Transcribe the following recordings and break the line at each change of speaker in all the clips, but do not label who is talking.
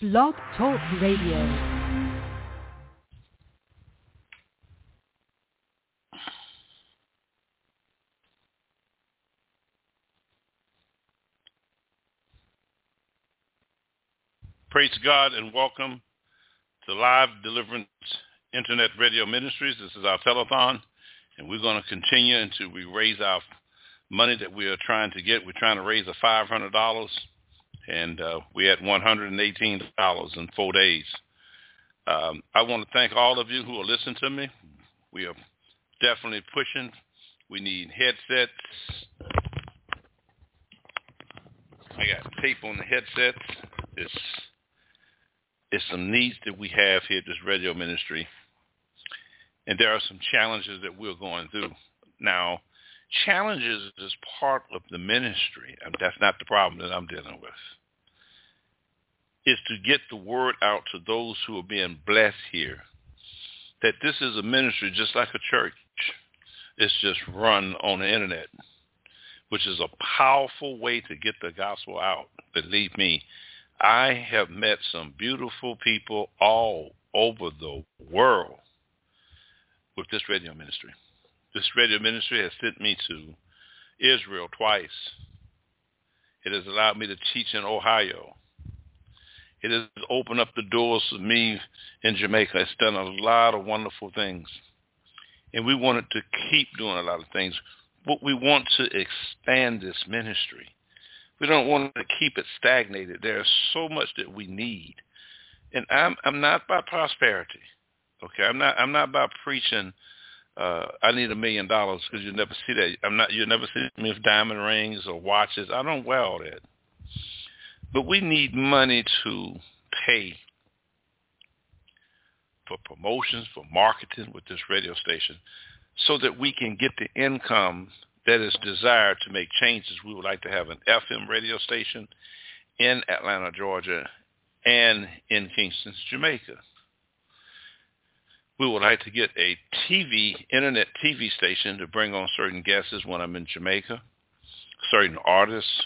Blog Talk Radio.
Praise God and welcome to Live Deliverance Internet Radio Ministries. This is our telethon, and we're going to continue until we raise our money that we are trying to get. We're trying to raise a $500, and uh, we had $118 in four days. Um, I want to thank all of you who are listening to me. We are definitely pushing. We need headsets. I got tape on the headsets. It's it's some needs that we have here at this radio ministry. And there are some challenges that we're going through. Now, challenges is part of the ministry. That's not the problem that I'm dealing with. Is to get the word out to those who are being blessed here that this is a ministry just like a church. It's just run on the internet, which is a powerful way to get the gospel out. Believe me, I have met some beautiful people all over the world with this radio ministry. This radio ministry has sent me to Israel twice. It has allowed me to teach in Ohio. It has opened up the doors for me in Jamaica. It's done a lot of wonderful things. And we wanted to keep doing a lot of things, but we want to expand this ministry. We don't want to keep it stagnated. There's so much that we need. And I'm I'm not about prosperity. Okay, I'm not I'm not about preaching uh I need a million dollars because you never see that. I'm not you never see me with diamond rings or watches. I don't wear all that. But we need money to pay for promotions, for marketing with this radio station so that we can get the income that is desired to make changes, we would like to have an FM radio station in Atlanta, Georgia, and in Kingston, Jamaica. We would like to get a TV, internet TV station to bring on certain guests when I'm in Jamaica, certain artists.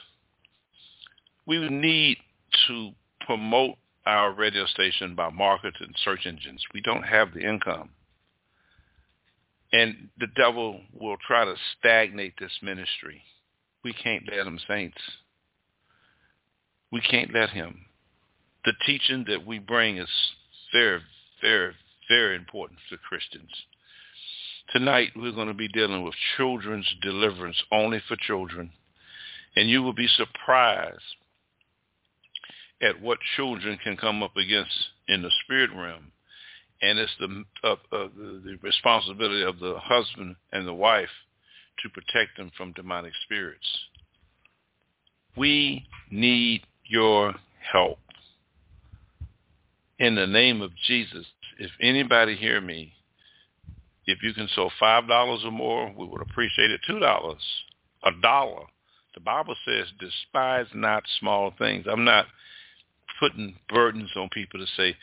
We would need to promote our radio station by marketing search engines. We don't have the income. And the devil will try to stagnate this ministry. We can't let him, saints. We can't let him. The teaching that we bring is very, very, very important to Christians. Tonight we're going to be dealing with children's deliverance only for children. And you will be surprised at what children can come up against in the spirit realm and it's the, uh, uh, the responsibility of the husband and the wife to protect them from demonic spirits. We need your help. In the name of Jesus, if anybody hear me, if you can sow five dollars or more, we would appreciate it. Two dollars, a dollar. The Bible says, "Despise not small things." I'm not putting burdens on people to say,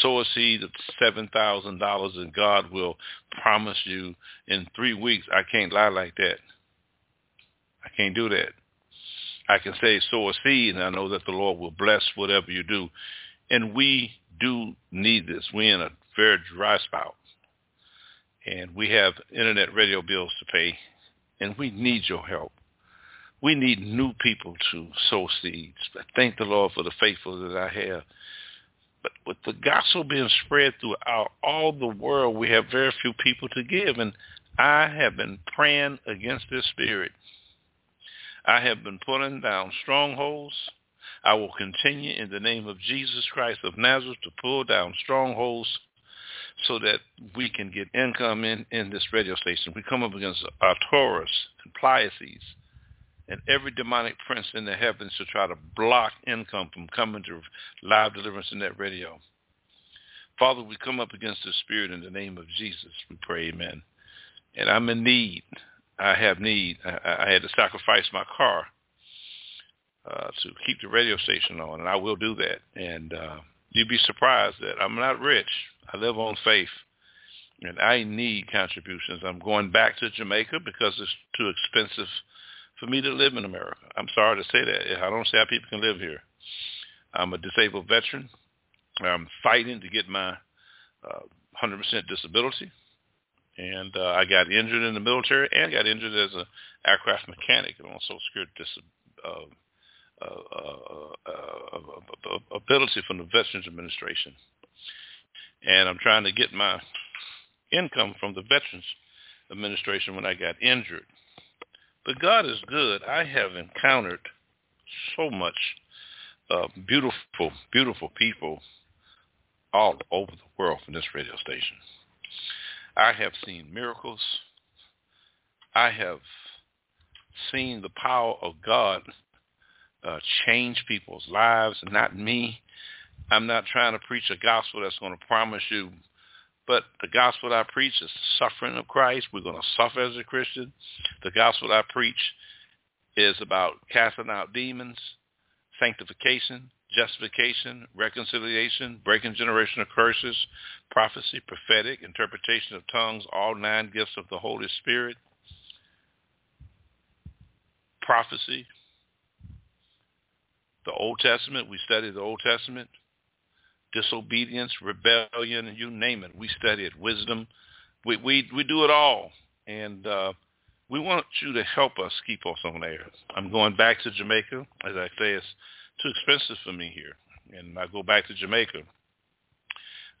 sow a seed of $7,000 and God will promise you in three weeks. I can't lie like that. I can't do that. I can say sow a seed and I know that the Lord will bless whatever you do. And we do need this. We're in a very dry spout. And we have internet radio bills to pay. And we need your help. We need new people to sow seeds. I thank the Lord for the faithful that I have. But with the gospel being spread throughout all the world, we have very few people to give. And I have been praying against this spirit. I have been pulling down strongholds. I will continue in the name of Jesus Christ of Nazareth to pull down strongholds so that we can get income in, in this radio station. We come up against Taurus and Pleiades and every demonic prince in the heavens to try to block income from coming to live deliverance internet radio. Father, we come up against the spirit in the name of Jesus. We pray, amen. And I'm in need. I have need. I, I had to sacrifice my car uh, to keep the radio station on, and I will do that. And uh, you'd be surprised that I'm not rich. I live on faith, and I need contributions. I'm going back to Jamaica because it's too expensive for me to live in America. I'm sorry to say that. I don't see how people can live here. I'm a disabled veteran. I'm fighting to get my uh, 100% disability. And uh, I got injured in the military and got injured as an aircraft mechanic and on Social Security dis- uh, uh, uh, ability from the Veterans Administration. And I'm trying to get my income from the Veterans Administration when I got injured. But God is good. I have encountered so much uh, beautiful, beautiful people all over the world from this radio station. I have seen miracles. I have seen the power of God uh, change people's lives, not me. I'm not trying to preach a gospel that's going to promise you, but the gospel I preach is the suffering of Christ. We're going to suffer as a Christian. The gospel I preach is about casting out demons, sanctification, justification, reconciliation, breaking generational curses, prophecy, prophetic, interpretation of tongues, all nine gifts of the Holy Spirit, prophecy, the Old Testament, we study the Old Testament, disobedience, rebellion, you name it. We study it, wisdom. We, we, we do it all. And uh, we want you to help us keep us on air. I'm going back to Jamaica. As I say, it's too expensive for me here. And I go back to Jamaica.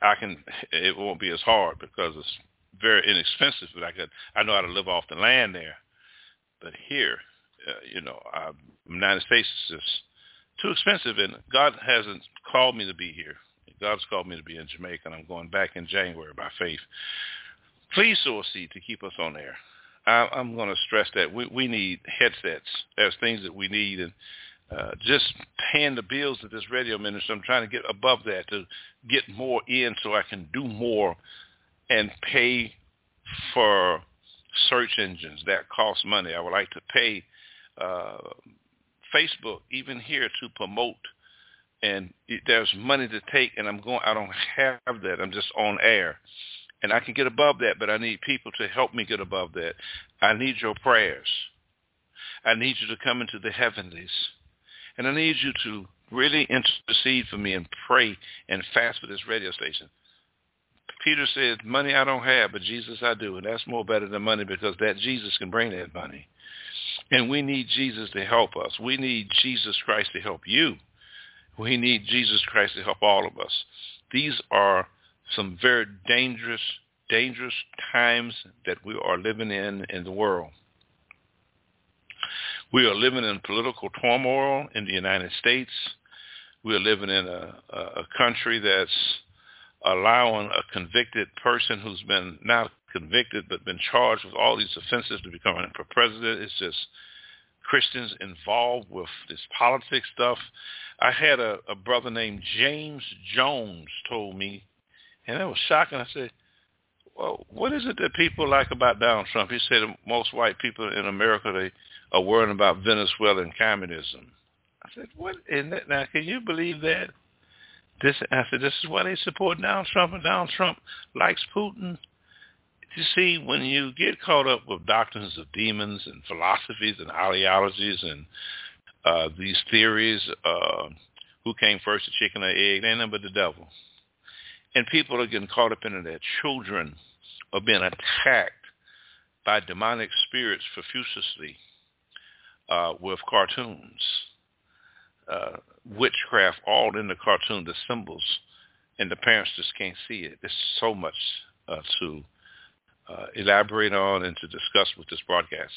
I can, it won't be as hard because it's very inexpensive, but I could, I know how to live off the land there. But here, uh, you know, I, United States is just too expensive, and God hasn't called me to be here. God's called me to be in Jamaica, and I'm going back in January by faith. Please seed to keep us on air. I, I'm going to stress that we, we need headsets. There's things that we need, and uh, just paying the bills of this radio ministry. I'm trying to get above that to get more in so I can do more and pay for search engines that cost money. I would like to pay uh, Facebook even here to promote and there's money to take and I'm going I don't have that. I'm just on air. And I can get above that, but I need people to help me get above that. I need your prayers. I need you to come into the heavenlies and I need you to really intercede for me and pray and fast for this radio station. Peter said, money I don't have, but Jesus I do. And that's more better than money because that Jesus can bring that money. And we need Jesus to help us. We need Jesus Christ to help you. We need Jesus Christ to help all of us. These are some very dangerous, dangerous times that we are living in in the world. We are living in political turmoil in the United States. We are living in a, a country that's allowing a convicted person who's been not convicted but been charged with all these offenses to become a president. It's just Christians involved with this politics stuff. I had a, a brother named James Jones told me, and that was shocking. I said, well, what is it that people like about Donald Trump? He said most white people in America, they are worrying about Venezuela and communism. I said, what is that? Now, can you believe that? This, I said, this is why they support Donald Trump, and Donald Trump likes Putin. You see, when you get caught up with doctrines of demons and philosophies and ideologies and uh, these theories, uh, who came first, the chicken or the egg, they ain't nothing but the devil. And people are getting caught up in it. Their children are being attacked by demonic spirits profusely uh, with cartoons, uh, witchcraft all in the cartoon, the symbols, and the parents just can't see it. There's so much uh, to uh, elaborate on and to discuss with this broadcast.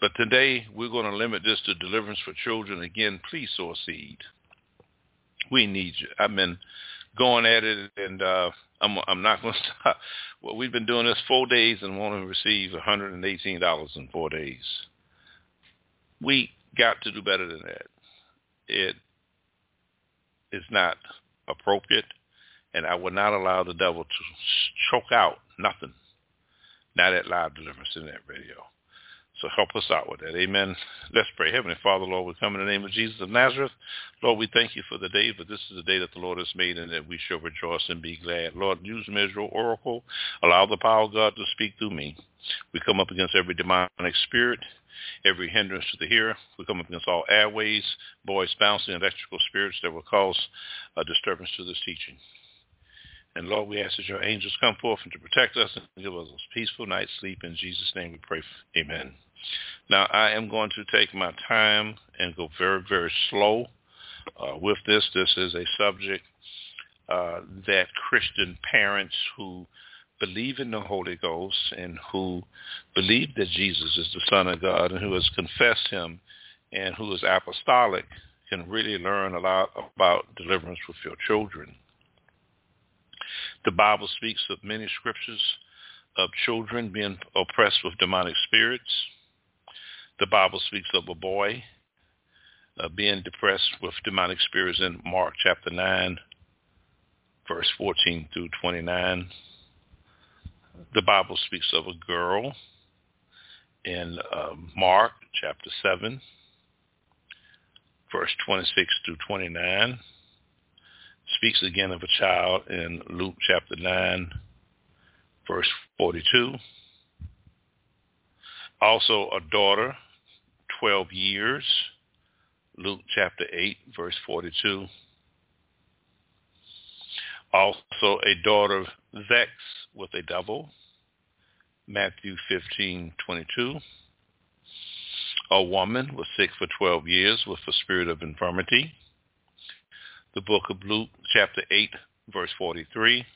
But today we're going to limit this to deliverance for children. Again, please sow a seed. We need you. I've been going at it, and uh, I'm, I'm not going to stop. Well, we've been doing this four days and want to receive $118 in four days we got to do better than that. It is not appropriate, and I would not allow the devil to choke out nothing. Not at live deliverance internet radio. So help us out with that. Amen. Let's pray. Heavenly Father, Lord, we come in the name of Jesus of Nazareth. Lord, we thank you for the day, but this is the day that the Lord has made and that we shall rejoice and be glad. Lord, use me as your oracle. Allow the power of God to speak through me. We come up against every demonic spirit, every hindrance to the hearer. We come up against all airways, voice bouncing, electrical spirits that will cause a disturbance to this teaching. And Lord, we ask that your angels come forth and to protect us and give us a peaceful night's sleep. In Jesus' name we pray. Amen. Now, I am going to take my time and go very, very slow uh, with this. This is a subject uh, that Christian parents who believe in the Holy Ghost and who believe that Jesus is the Son of God and who has confessed him and who is apostolic can really learn a lot about deliverance with your children. The Bible speaks of many scriptures of children being oppressed with demonic spirits the Bible speaks of a boy uh, being depressed with demonic spirits in Mark chapter 9, verse 14 through 29. The Bible speaks of a girl in uh, Mark chapter 7, verse 26 through 29. Speaks again of a child in Luke chapter 9, verse 42. Also a daughter 12 years, Luke chapter 8, verse 42. Also a daughter vexed with a devil, Matthew 15, 22. A woman was sick for 12 years with a spirit of infirmity. The book of Luke chapter 8, verse 43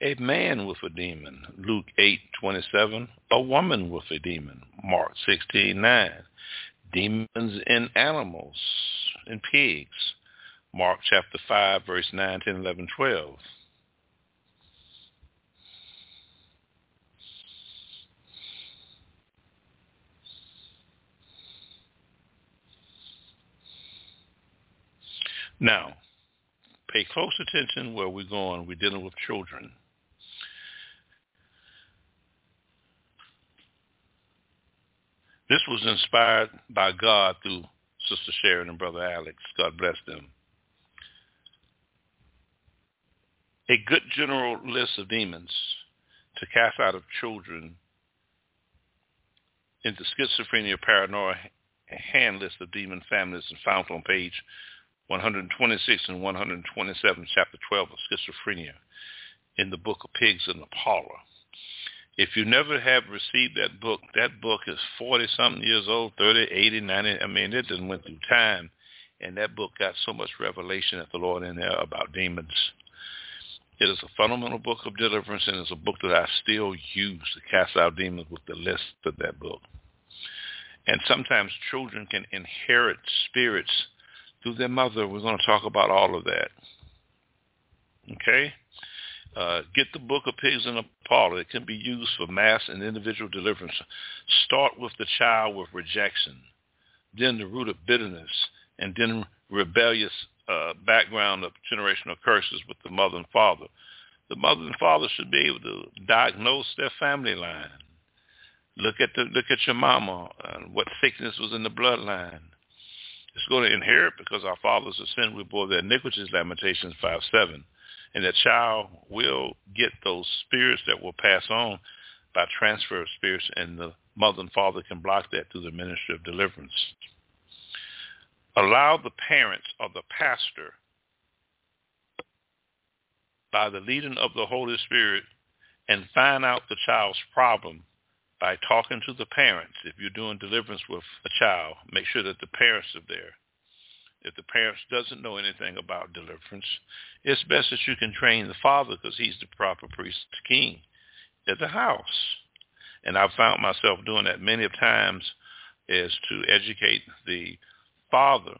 a man with a demon, Luke 8:27, a woman with a demon, Mark 16:9, demons in animals and pigs, Mark chapter 5 verse 9, 10, 11, 12. Now, pay close attention where we're going. We're dealing with children. This was inspired by God through Sister Sharon and Brother Alex. God bless them. A good general list of demons to cast out of children in the schizophrenia paranoia hand list of demon families is found on page 126 and 127, chapter 12 of schizophrenia in the book of Pigs in the Parlor. If you never have received that book, that book is 40-something years old, 30, 80, 90. I mean, it just went through time. And that book got so much revelation at the Lord in there about demons. It is a fundamental book of deliverance, and it's a book that I still use to cast out demons with the list of that book. And sometimes children can inherit spirits through their mother. We're going to talk about all of that. Okay? Uh, get the book of pigs in a parlor. It can be used for mass and individual deliverance. Start with the child with rejection, then the root of bitterness, and then rebellious uh, background of generational curses with the mother and father. The mother and father should be able to diagnose their family line. Look at the look at your mama and what sickness was in the bloodline. It's going to inherit because our fathers have sinned. We bore their iniquities. Lamentations five seven and the child will get those spirits that will pass on by transfer of spirits, and the mother and father can block that through the ministry of deliverance. Allow the parents or the pastor, by the leading of the Holy Spirit, and find out the child's problem by talking to the parents. If you're doing deliverance with a child, make sure that the parents are there if the parents doesn't know anything about deliverance, it's best that you can train the father because he's the proper priest king at the house. And I've found myself doing that many times is to educate the father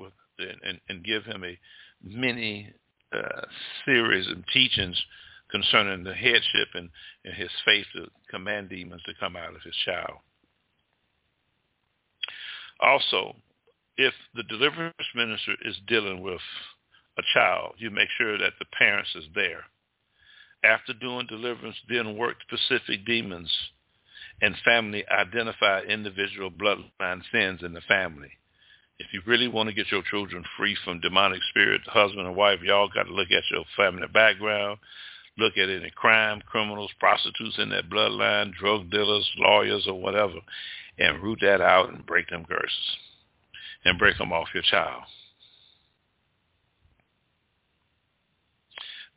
with, and, and give him a many uh, series of teachings concerning the headship and, and his faith to command demons to come out of his child. Also, if the deliverance minister is dealing with a child, you make sure that the parents is there. After doing deliverance, then work specific demons and family identify individual bloodline sins in the family. If you really want to get your children free from demonic spirit, husband and wife, y'all got to look at your family background, look at any crime, criminals, prostitutes in that bloodline, drug dealers, lawyers, or whatever, and root that out and break them curses and break them off your child.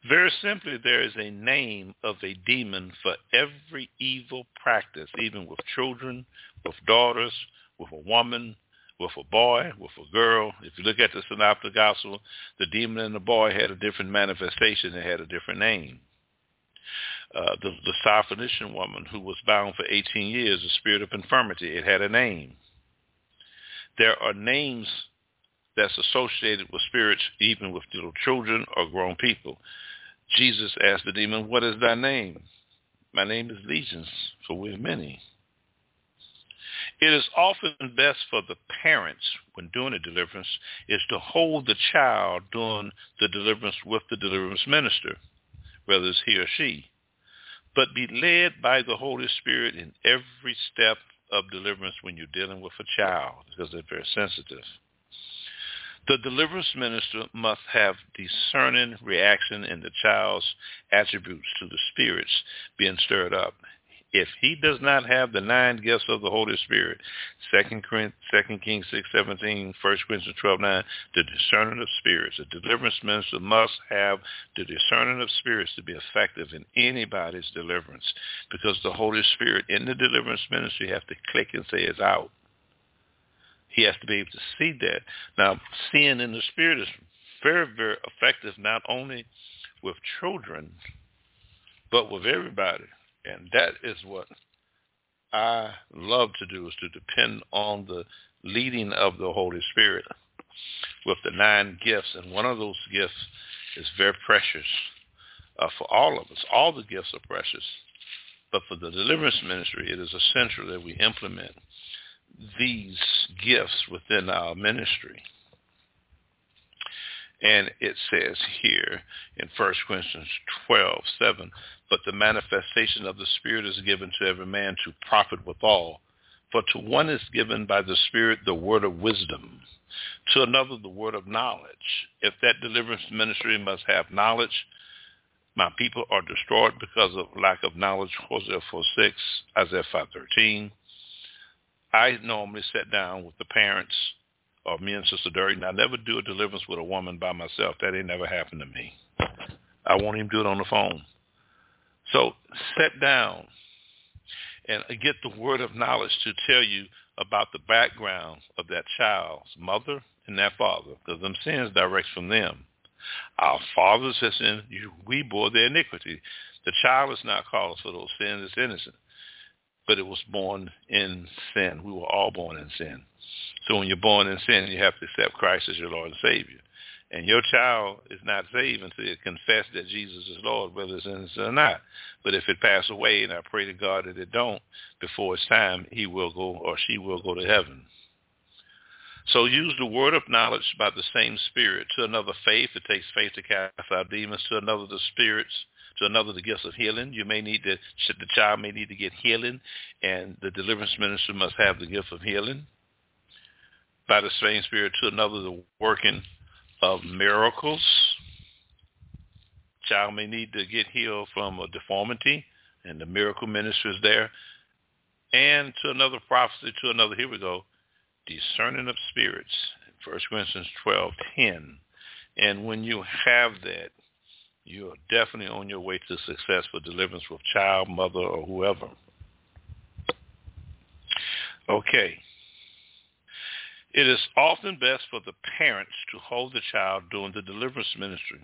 Very simply, there is a name of a demon for every evil practice, even with children, with daughters, with a woman, with a boy, with a girl. If you look at the Synoptic Gospel, the demon and the boy had a different manifestation. It had a different name. Uh, the, the woman who was bound for 18 years, the spirit of infirmity, it had a name. There are names that's associated with spirits, even with little children or grown people. Jesus asked the demon, what is thy name? My name is Legions, for we are many. It is often best for the parents, when doing a deliverance, is to hold the child during the deliverance with the deliverance minister, whether it's he or she, but be led by the Holy Spirit in every step of deliverance when you're dealing with a child, because they're very sensitive. The deliverance minister must have discerning reaction in the child's attributes to the spirits being stirred up. If he does not have the nine gifts of the Holy Spirit, 2 Kings 6, 17, 1 Corinthians 12, 9, the discerning of spirits, a deliverance minister must have the discerning of spirits to be effective in anybody's deliverance because the Holy Spirit in the deliverance ministry have to click and say it's out. He has to be able to see that. Now, seeing in the spirit is very, very effective not only with children, but with everybody. And that is what I love to do is to depend on the leading of the Holy Spirit with the nine gifts. And one of those gifts is very precious uh, for all of us. All the gifts are precious. But for the deliverance ministry, it is essential that we implement these gifts within our ministry. And it says here in 1 Corinthians 12, 7, but the manifestation of the Spirit is given to every man to profit withal. For to one is given by the Spirit the word of wisdom, to another the word of knowledge. If that deliverance ministry must have knowledge, my people are destroyed because of lack of knowledge, Hosea 4, 6, Isaiah 5, 13. I normally sit down with the parents of me and Sister Dirty. I never do a deliverance with a woman by myself. That ain't never happened to me. I won't even do it on the phone. So sit down and get the word of knowledge to tell you about the background of that child's mother and that father, because them sins direct from them. Our fathers have sinned, we bore their iniquity. The child is not called for those sins, it's innocent but it was born in sin. We were all born in sin. So when you're born in sin, you have to accept Christ as your Lord and Savior. And your child is not saved until you confess that Jesus is Lord, whether it's innocent or not. But if it pass away, and I pray to God that it don't, before it's time, he will go or she will go to heaven. So use the word of knowledge by the same spirit. To another faith, it takes faith to cast out demons. To another the spirits to another the gifts of healing. You may need to, the child may need to get healing, and the deliverance minister must have the gift of healing. By the same Spirit to another the working of miracles. Child may need to get healed from a deformity, and the miracle minister is there. And to another prophecy, to another, here we go, discerning of spirits, 1 Corinthians 12, 10. And when you have that, you are definitely on your way to success for deliverance with child, mother, or whoever. Okay. It is often best for the parents to hold the child during the deliverance ministry,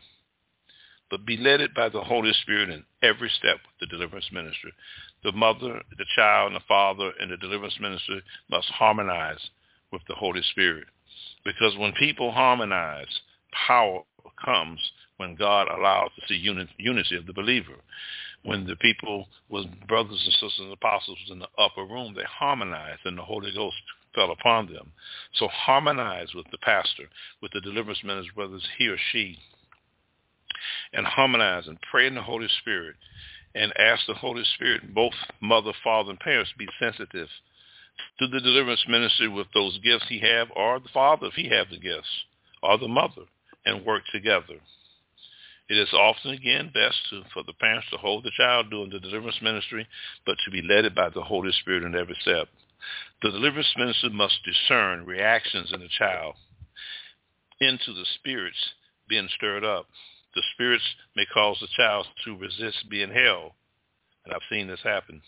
but be led by the Holy Spirit in every step of the deliverance ministry. The mother, the child, and the father in the deliverance ministry must harmonize with the Holy Spirit. Because when people harmonize, power comes when God allows to see unity of the believer. When the people was brothers and sisters and apostles in the upper room, they harmonized and the Holy Ghost fell upon them. So harmonize with the pastor, with the deliverance minister, whether it's he or she, and harmonize and pray in the Holy Spirit and ask the Holy Spirit, both mother, father, and parents, be sensitive to the deliverance ministry with those gifts he have, or the father if he have the gifts, or the mother, and work together. It is often, again, best to, for the parents to hold the child during the deliverance ministry, but to be led by the Holy Spirit in every step. The deliverance minister must discern reactions in the child into the spirits being stirred up. The spirits may cause the child to resist being held. And I've seen this happen.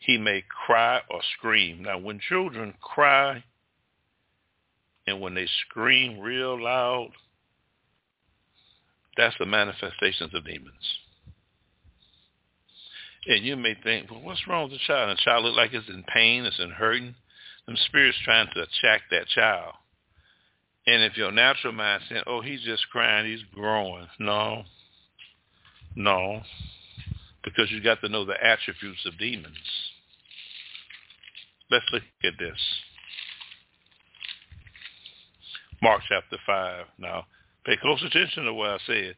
He may cry or scream. Now, when children cry and when they scream real loud, that's the manifestations of demons. And you may think, well, what's wrong with the child? And the child look like it's in pain, it's in hurting. Them spirits trying to attack that child. And if your natural mind saying, oh, he's just crying, he's growing. No. No. Because you got to know the attributes of demons. Let's look at this. Mark chapter 5. Now, pay close attention to what I said.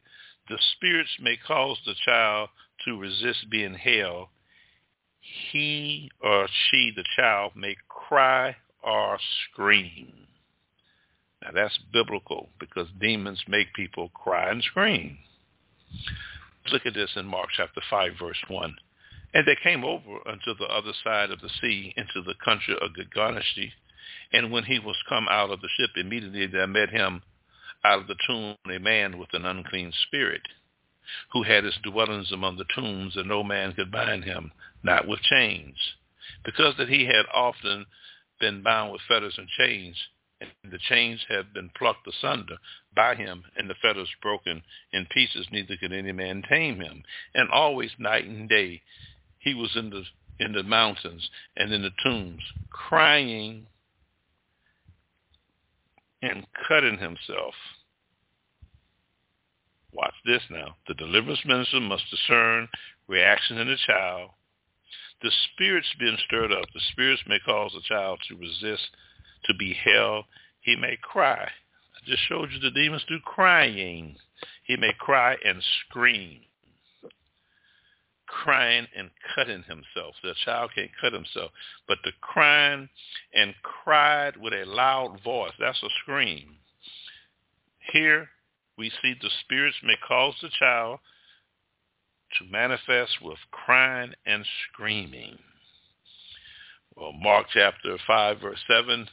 The spirits may cause the child to resist being held. He or she, the child, may cry or scream. Now that's biblical because demons make people cry and scream. Look at this in Mark chapter 5 verse 1. And they came over unto the other side of the sea into the country of Gergesenes. And when he was come out of the ship, immediately there met him out of the tomb a man with an unclean spirit, who had his dwellings among the tombs, and no man could bind him, not with chains, because that he had often been bound with fetters and chains, and the chains had been plucked asunder by him, and the fetters broken in pieces, neither could any man tame him. And always night and day he was in the in the mountains and in the tombs, crying and cutting himself. Watch this now. The deliverance minister must discern reaction in the child. The spirits being stirred up. The spirits may cause the child to resist to be held. He may cry. I just showed you the demons do crying. He may cry and scream. Crying and cutting himself. The child can't cut himself. But the crying and cried with a loud voice, that's a scream. Here we see the spirits may cause the child to manifest with crying and screaming. Well, Mark chapter 5, verse 7,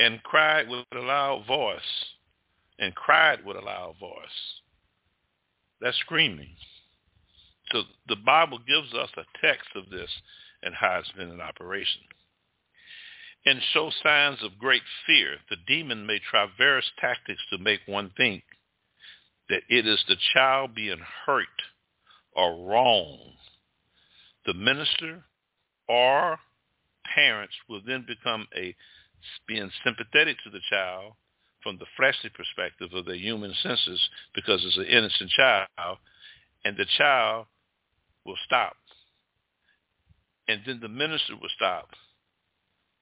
and cried with a loud voice, and cried with a loud voice. That's screaming. So the Bible gives us a text of this and how it's been in operation. And show signs of great fear. The demon may try various tactics to make one think that it is the child being hurt or wrong. The minister or parents will then become a being sympathetic to the child from the fleshly perspective of the human senses because it's an innocent child, and the child will stop. And then the minister will stop.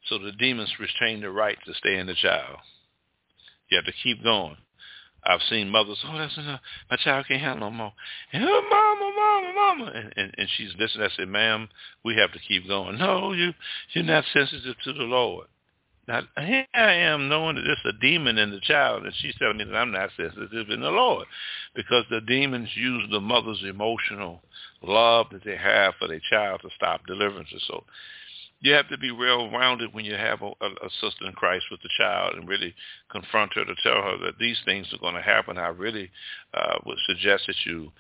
So the demons retain the right to stay in the child. You have to keep going. I've seen mothers, oh, that's enough. My child can't handle no more. And, oh, mama, mama, mama. And, and, and she's listening. I said, ma'am, we have to keep going. No, you, you're not sensitive to the Lord. Now, here I am knowing that there's a demon in the child, and she's telling me that I'm not sensitive in the Lord because the demons use the mother's emotional love that they have for their child to stop deliverances. So you have to be well-rounded when you have a, a, sister in Christ with the child and really confront her to tell her that these things are going to happen. I really uh, would suggest that you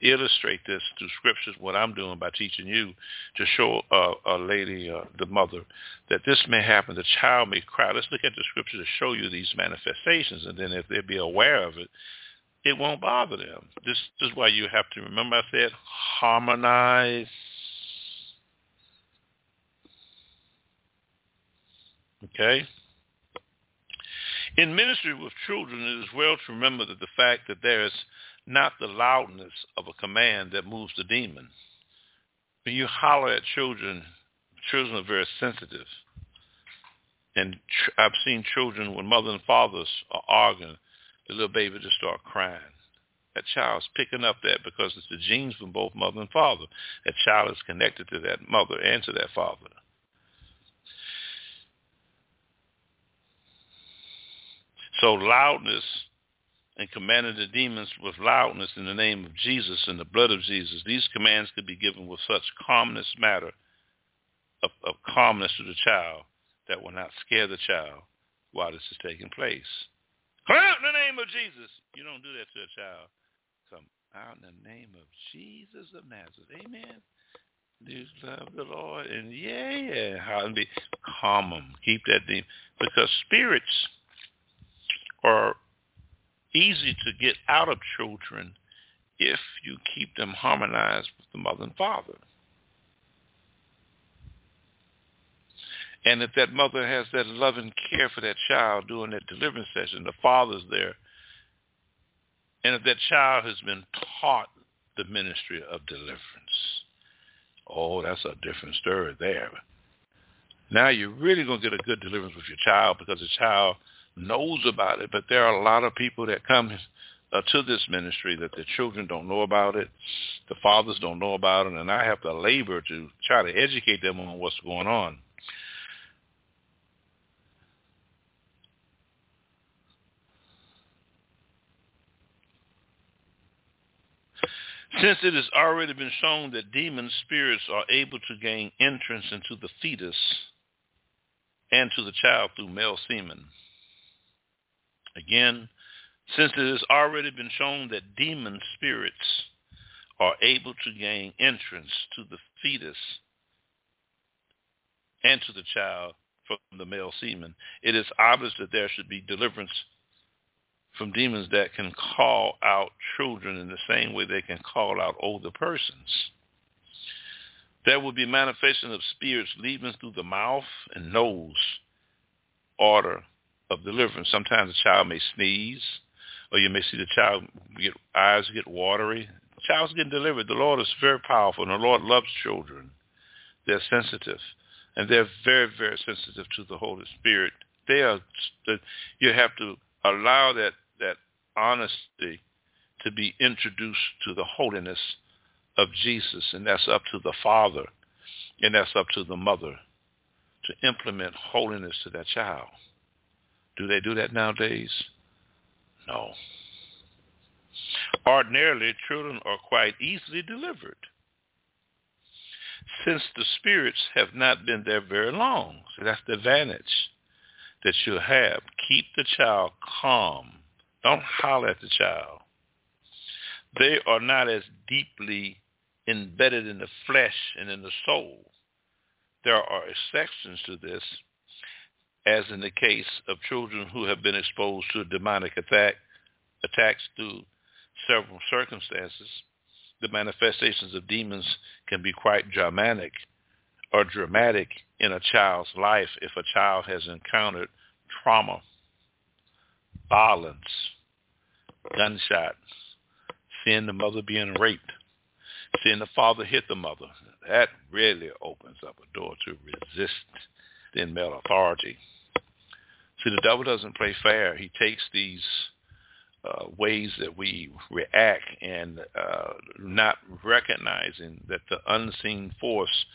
illustrate this through scriptures, what I'm doing by teaching you to show a lady, uh, the mother, that this may happen. The child may cry. Let's look at the scripture to show you these manifestations. And then if they be aware of it, it won't bother them. This is why you have to remember I said harmonize. Okay? In ministry with children, it is well to remember that the fact that there is not the loudness of a command that moves the demon. When you holler at children, children are very sensitive. And I've seen children when mother and fathers are arguing, the little baby just start crying. That child's picking up that because it's the genes from both mother and father. That child is connected to that mother and to that father. So loudness and commanded the demons with loudness in the name of Jesus and the blood of Jesus. These commands could be given with such calmness matter of, of calmness to the child that will not scare the child while this is taking place. Come out in the name of Jesus. You don't do that to a child. Come out in the name of Jesus of Nazareth. Amen. You love the Lord and yeah, how be calm them. Keep that demon because spirits are easy to get out of children if you keep them harmonized with the mother and father. And if that mother has that loving care for that child during that deliverance session, the father's there. And if that child has been taught the ministry of deliverance, oh, that's a different story there. Now you're really going to get a good deliverance with your child because the child knows about it. But there are a lot of people that come uh, to this ministry that the children don't know about it, the fathers don't know about it, and I have to labor to try to educate them on what's going on. Since it has already been shown that demon spirits are able to gain entrance into the fetus and to the child through male semen. Again, since it has already been shown that demon spirits are able to gain entrance to the fetus and to the child from the male semen, it is obvious that there should be deliverance from demons that can call out children in the same way they can call out older persons. There will be manifestation of spirits leaving through the mouth and nose order of deliverance. Sometimes the child may sneeze, or you may see the child get eyes get watery. The child's getting delivered. The Lord is very powerful, and the Lord loves children. They're sensitive, and they're very, very sensitive to the Holy Spirit. They are. You have to allow that that honesty to be introduced to the holiness of Jesus, and that's up to the father, and that's up to the mother to implement holiness to that child. Do they do that nowadays? No. Ordinarily, children are quite easily delivered since the spirits have not been there very long. So that's the advantage that you have. Keep the child calm don't holler at the child. They are not as deeply embedded in the flesh and in the soul. There are exceptions to this, as in the case of children who have been exposed to demonic attack, attacks through several circumstances. The manifestations of demons can be quite dramatic or dramatic in a child's life if a child has encountered trauma violence, gunshots, seeing the mother being raped, seeing the father hit the mother. That really opens up a door to resist the male authority. See, the devil doesn't play fair. He takes these uh, ways that we react and uh, not recognizing that the unseen force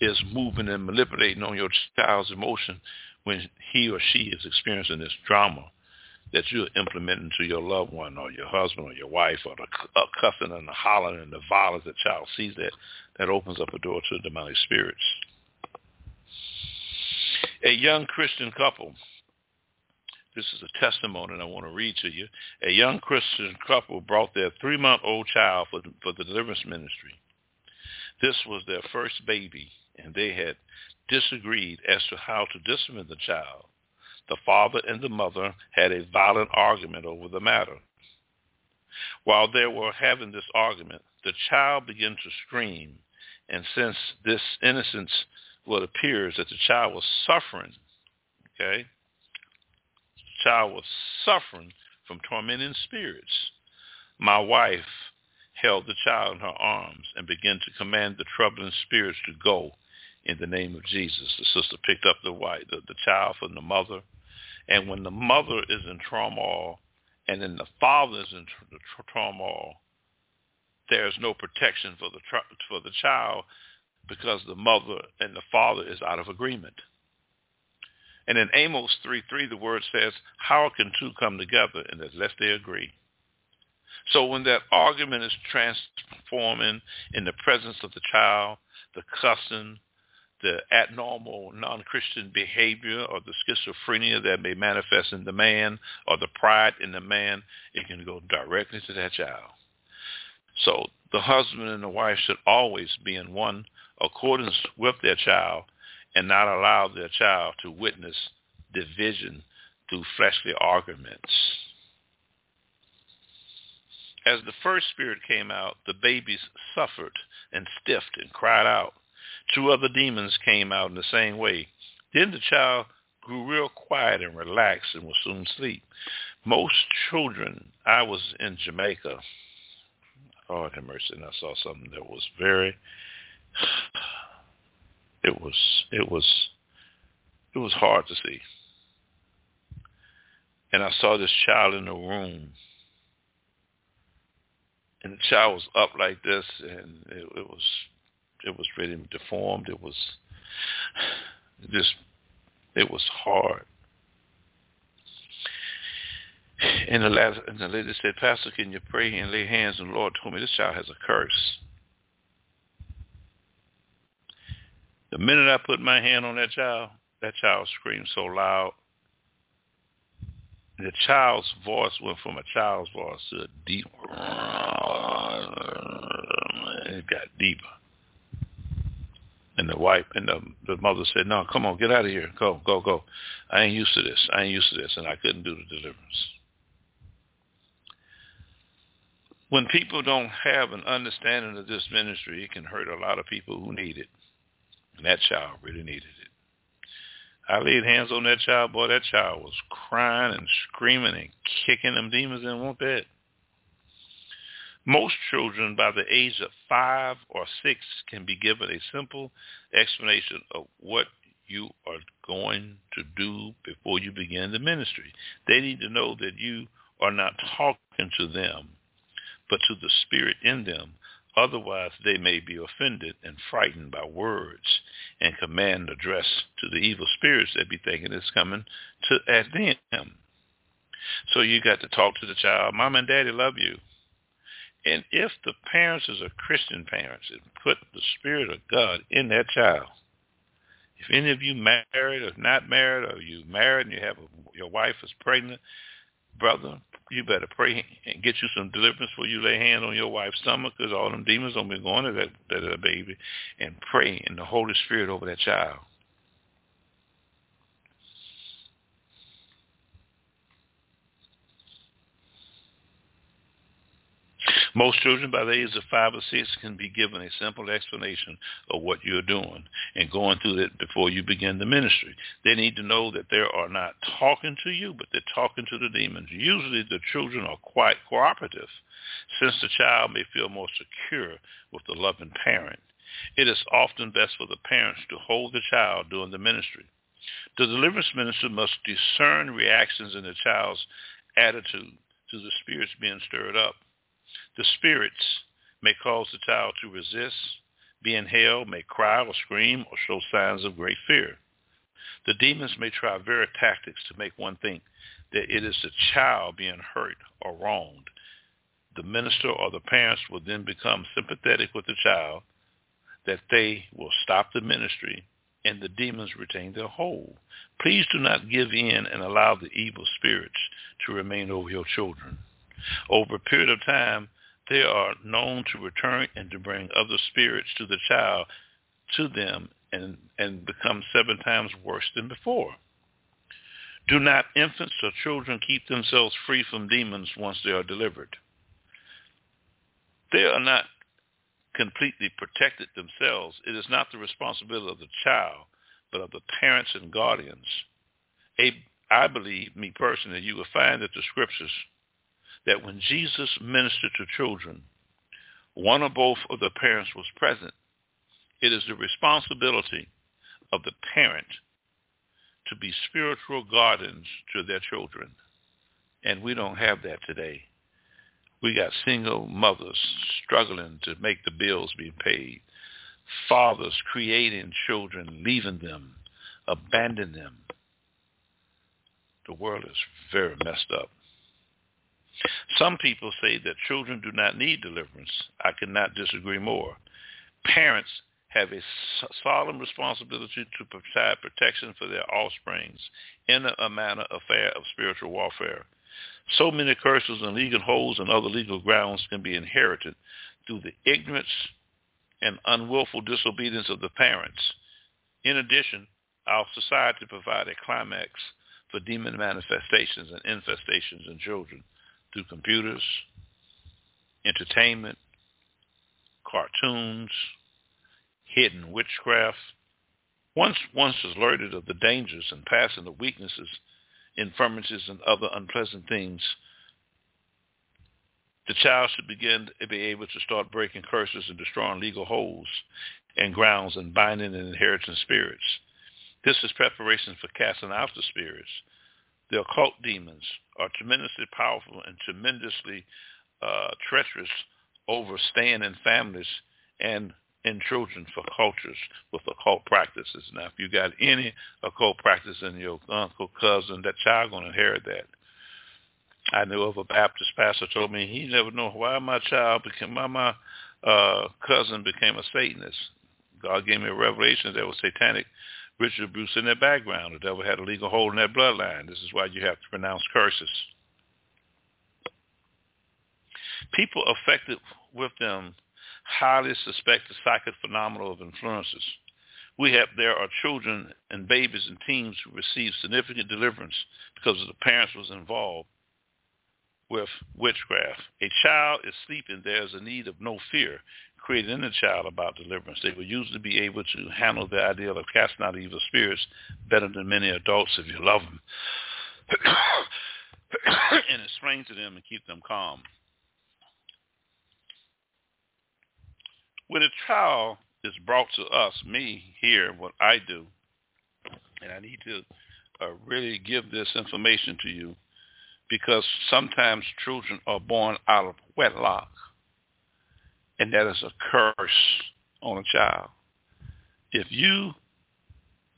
is moving and manipulating on your child's emotion when he or she is experiencing this drama that you're implementing to your loved one or your husband or your wife or the cussing and the hollering and the violence that child sees that, that opens up a door to the demonic spirits. A young Christian couple, this is a testimony and I want to read to you. A young Christian couple brought their three-month-old child for, for the deliverance ministry. This was their first baby, and they had disagreed as to how to discipline the child the father and the mother had a violent argument over the matter. While they were having this argument, the child began to scream, and since this innocence, what appears that the child was suffering, okay, the child was suffering from tormenting spirits. My wife held the child in her arms and began to command the troubling spirits to go in the name of Jesus. The sister picked up the, the, the child from the mother and when the mother is in turmoil and then the father is in the turmoil, there's no protection for the for the child because the mother and the father is out of agreement. And in Amos 3.3, the word says, how can two come together unless they agree? So when that argument is transforming in the presence of the child, the cussing, the abnormal non-Christian behavior or the schizophrenia that may manifest in the man or the pride in the man, it can go directly to that child. So the husband and the wife should always be in one accordance with their child and not allow their child to witness division through fleshly arguments. As the first spirit came out, the babies suffered and stiffed and cried out. Two other demons came out in the same way. Then the child grew real quiet and relaxed and will soon sleep. Most children, I was in Jamaica. God have mercy, and I saw something that was very, it was, it was, it was hard to see. And I saw this child in the room and the child was up like this, and it, it was it was really deformed. It was just it was hard. And the last, and the lady said, Pastor, can you pray and lay hands? And the Lord told me this child has a curse. The minute I put my hand on that child, that child screamed so loud the child's voice went from a child's voice to a deep. It got deeper. And the wife and the, the mother said, no, come on, get out of here. Go, go, go. I ain't used to this. I ain't used to this. And I couldn't do the deliverance. When people don't have an understanding of this ministry, it can hurt a lot of people who need it. And that child really needed it. I laid hands on that child, boy, that child was crying and screaming and kicking them demons in one bed. Most children by the age of five or six can be given a simple explanation of what you are going to do before you begin the ministry. They need to know that you are not talking to them, but to the spirit in them Otherwise, they may be offended and frightened by words and command address to the evil spirits that be thinking it's coming to at them. So you got to talk to the child. Mom and daddy love you. And if the parents is a Christian parents and put the spirit of God in that child, if any of you married or not married, or you married and you have a, your wife is pregnant, brother, you better pray and get you some deliverance before you lay hands on your wife's stomach because all them demons don't be going to that, that, that baby and pray in the Holy Spirit over that child. Most children by the age of five or six can be given a simple explanation of what you're doing and going through it before you begin the ministry. They need to know that they are not talking to you, but they're talking to the demons. Usually the children are quite cooperative since the child may feel more secure with the loving parent. It is often best for the parents to hold the child during the ministry. The deliverance minister must discern reactions in the child's attitude to the spirits being stirred up. The spirits may cause the child to resist, be in hell, may cry or scream or show signs of great fear. The demons may try various tactics to make one think that it is the child being hurt or wronged. The minister or the parents will then become sympathetic with the child, that they will stop the ministry and the demons retain their hold. Please do not give in and allow the evil spirits to remain over your children. Over a period of time, they are known to return and to bring other spirits to the child to them and, and become seven times worse than before. Do not infants or children keep themselves free from demons once they are delivered. They are not completely protected themselves. It is not the responsibility of the child, but of the parents and guardians. I believe, me personally, you will find that the scriptures that when Jesus ministered to children, one or both of the parents was present. It is the responsibility of the parent to be spiritual guardians to their children. And we don't have that today. We got single mothers struggling to make the bills be paid. Fathers creating children, leaving them, abandoning them. The world is very messed up. Some people say that children do not need deliverance. I cannot disagree more. Parents have a solemn responsibility to provide protection for their offsprings in a manner affair of spiritual warfare. So many curses and legal holds and other legal grounds can be inherited through the ignorance and unwillful disobedience of the parents. In addition, our society provides a climax for demon manifestations and infestations in children through computers, entertainment, cartoons, hidden witchcraft. Once once alerted of the dangers and passing the weaknesses, infirmities, and other unpleasant things, the child should begin to be able to start breaking curses and destroying legal holes and grounds and binding and inheriting spirits. This is preparation for casting out the spirits. The occult demons are tremendously powerful and tremendously uh, treacherous over staying in families and in children for cultures with occult practices. Now, if you got any occult practice in your uncle, cousin, that child going to inherit that. I knew of a Baptist pastor told me he never knew why my child became, why my uh, cousin became a Satanist. God gave me a revelation that was satanic ritual abuse in their background. The devil had a legal hold in their bloodline. This is why you have to pronounce curses. People affected with them highly suspect the psychic phenomenon of influences. We have there are children and babies and teens who receive significant deliverance because the parents was involved with witchcraft. A child is sleeping, there is a need of no fear created in the child about deliverance. They will usually be able to handle the idea of casting out evil spirits better than many adults if you love them. and explain to them and keep them calm. When a child is brought to us, me here, what I do, and I need to uh, really give this information to you because sometimes children are born out of wedlock, and that is a curse on a child. If you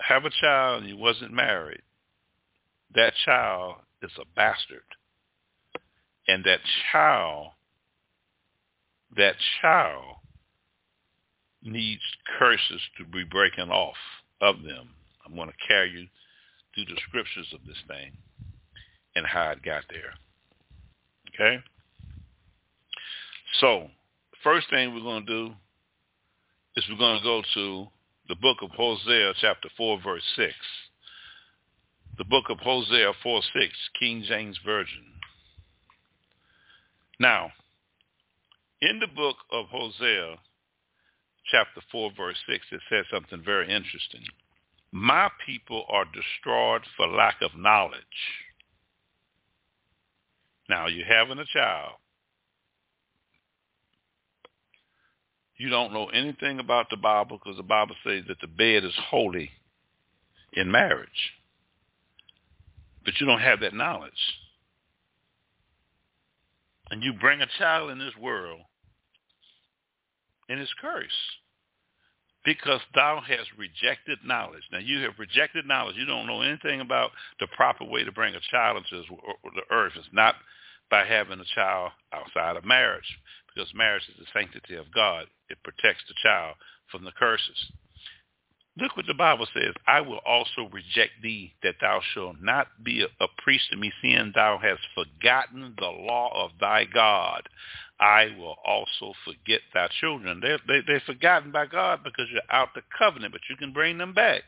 have a child and you wasn't married, that child is a bastard. And that child, that child needs curses to be breaking off of them. I'm going to carry you through the scriptures of this thing and how it got there. Okay? So, first thing we're going to do is we're going to go to the book of Hosea, chapter 4, verse 6. The book of Hosea 4, 6, King James Version. Now, in the book of Hosea, chapter 4, verse 6, it says something very interesting. My people are destroyed for lack of knowledge. Now, you're having a child. You don't know anything about the Bible because the Bible says that the bed is holy in marriage. But you don't have that knowledge. And you bring a child in this world and it's cursed because thou hast rejected knowledge. Now you have rejected knowledge. You don't know anything about the proper way to bring a child into this, the earth. It's not by having a child outside of marriage because marriage is the sanctity of God. It protects the child from the curses. Look what the Bible says. I will also reject thee that thou shalt not be a, priest to me, seeing thou hast forgotten the law of thy God. I will also forget thy children. They're, they, they're forgotten by God because you're out the covenant, but you can bring them back.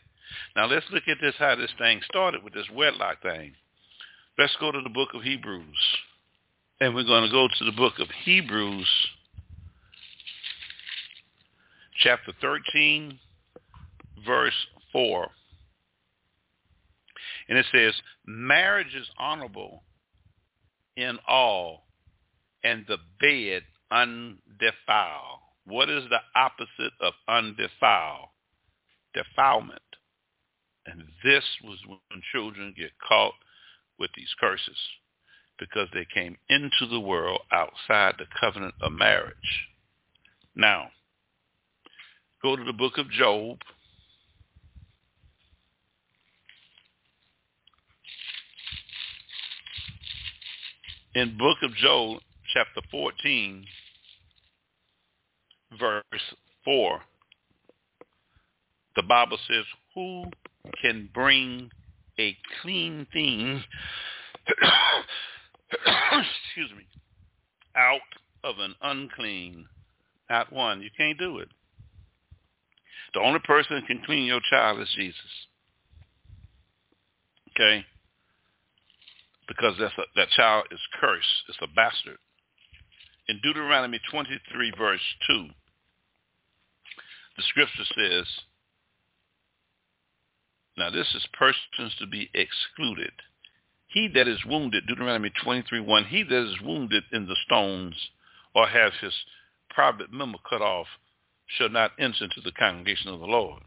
Now let's look at this, how this thing started with this wedlock thing. Let's go to the book of Hebrews. And we're going to go to the book of Hebrews, chapter 13, verse 4. And it says, marriage is honorable in all and the bed undefiled. What is the opposite of undefiled? Defilement. And this was when children get caught with these curses. because they came into the world outside the covenant of marriage. Now, go to the book of Job. In book of Job, chapter 14, verse 4, the Bible says, who can bring a clean thing excuse me, out of an unclean. Not one. You can't do it. The only person that can clean your child is Jesus. Okay? Because that's a, that child is cursed. It's a bastard. In Deuteronomy 23, verse 2, the scripture says, now this is persons to be excluded. He that is wounded, Deuteronomy 23, 1, he that is wounded in the stones or has his private member cut off shall not enter into the congregation of the Lord.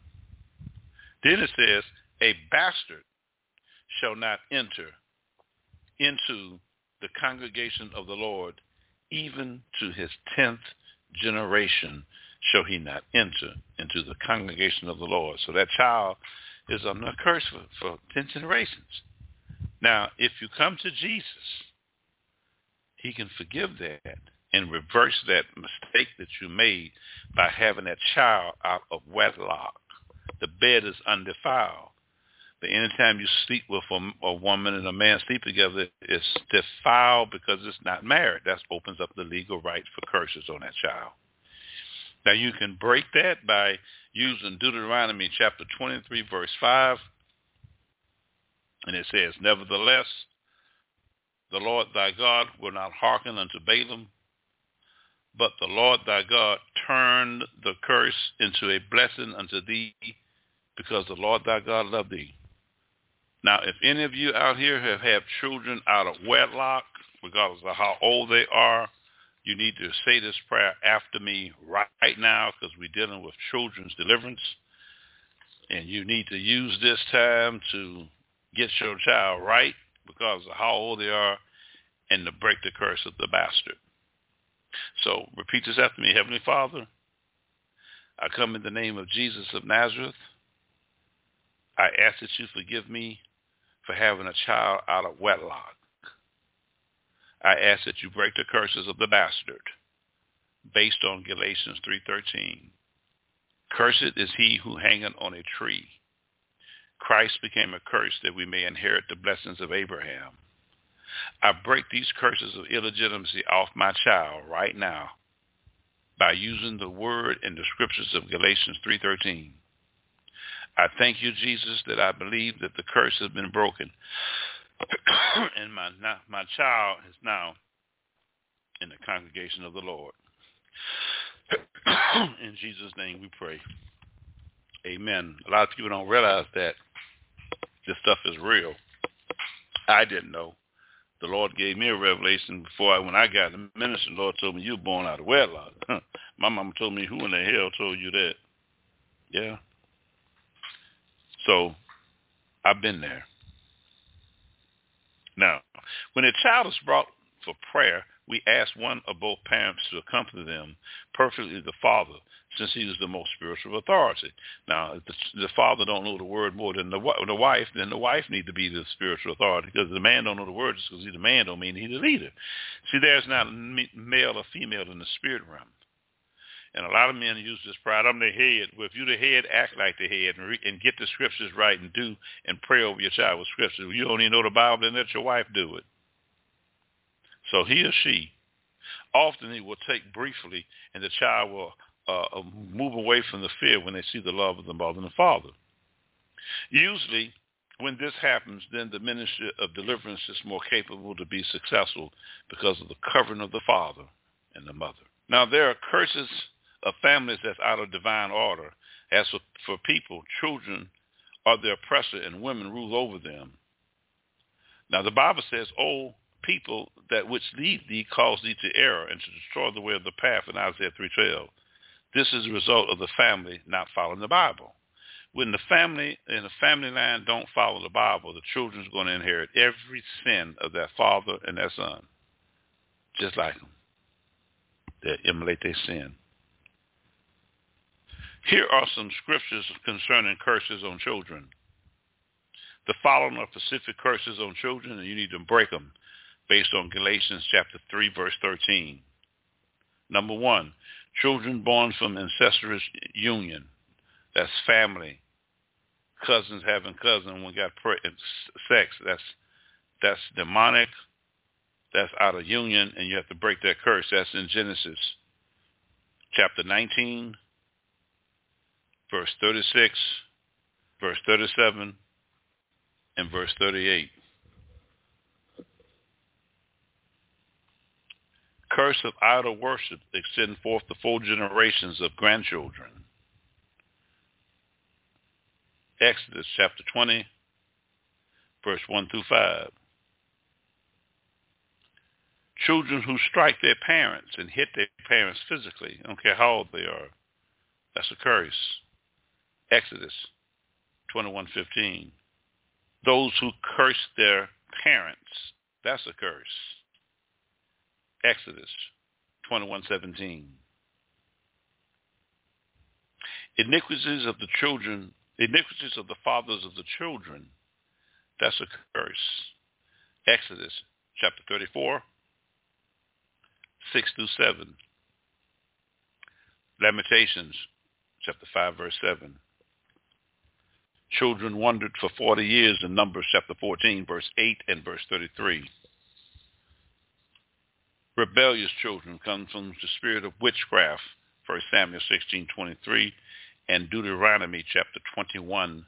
Then it says, a bastard shall not enter into the congregation of the Lord, even to his tenth generation shall he not enter into the congregation of the Lord. So that child is under a curse for, for ten generations. Now, if you come to Jesus, he can forgive that and reverse that mistake that you made by having that child out of wedlock. The bed is undefiled. But anytime you sleep with a, a woman and a man sleep together, it's defiled because it's not married. That opens up the legal right for curses on that child. Now you can break that by using Deuteronomy chapter 23 verse 5 and it says, Nevertheless, the Lord thy God will not hearken unto Balaam, but the Lord thy God turned the curse into a blessing unto thee, because the Lord thy God loved thee. Now, if any of you out here have had children out of wedlock, regardless of how old they are, you need to say this prayer after me right now because we're dealing with children's deliverance. And you need to use this time to get your child right because of how old they are and to break the curse of the bastard. So repeat this after me. Heavenly Father, I come in the name of Jesus of Nazareth. I ask that you forgive me for having a child out of wedlock. I ask that you break the curses of the bastard based on Galatians 3.13. Cursed is he who hangeth on a tree Christ became a curse that we may inherit the blessings of Abraham. I break these curses of illegitimacy off my child right now by using the word in the scriptures of Galatians 3.13. I thank you, Jesus, that I believe that the curse has been broken. and my, my child is now in the congregation of the Lord. in Jesus' name we pray. Amen. A lot of people don't realize that this stuff is real. I didn't know. The Lord gave me a revelation before I, when I got the ministry. The Lord told me you were born out of wedlock. My mama told me, who in the hell told you that? Yeah. So I've been there. Now, when a child is brought for prayer, we ask one or both parents to accompany them, perfectly the father, since he is the most spiritual authority. Now, the, the father don't know the word more than the, the wife, then the wife need to be the spiritual authority because the man don't know the word just because he's the man don't mean he's the leader. See, there's not male or female in the spirit realm. And a lot of men use this pride. I'm the head. Well, if you're the head, act like the head and, re- and get the scriptures right and do and pray over your child with scriptures. You don't even know the Bible, then let your wife do it. So he or she, often he will take briefly and the child will uh, move away from the fear when they see the love of the mother and the father. Usually, when this happens, then the ministry of deliverance is more capable to be successful because of the covering of the father and the mother. Now, there are curses of families that's out of divine order. As for, for people, children are the oppressor and women rule over them. Now, the Bible says, oh, people that which lead thee cause thee to error and to destroy the way of the path in Isaiah 3.12. This is a result of the family not following the Bible. when the family and the family line don't follow the Bible, the children's going to inherit every sin of their father and their son, just like them. They emulate their sin. Here are some scriptures concerning curses on children. The following are specific curses on children, and you need to break them based on Galatians chapter 3, verse 13. Number one, children born from incestuous union. That's family. Cousins having cousins when got pre- sex. That's that's demonic. That's out of union, and you have to break that curse. That's in Genesis chapter 19, verse 36, verse 37, and verse 38. Curse of idol worship extend forth to four generations of grandchildren. Exodus chapter 20, verse 1 through 5. Children who strike their parents and hit their parents physically, I don't care how old they are, that's a curse. Exodus 21:15. Those who curse their parents, that's a curse. Exodus 21:17. Iniquities of the children, iniquities of the fathers of the children, that's a curse. Exodus chapter 34, 6 through 7. Lamentations chapter 5, verse 7 children wandered for 40 years in Numbers chapter 14, verse 8 and verse 33. Rebellious children comes from the spirit of witchcraft, 1 Samuel 16:23, and Deuteronomy chapter 21,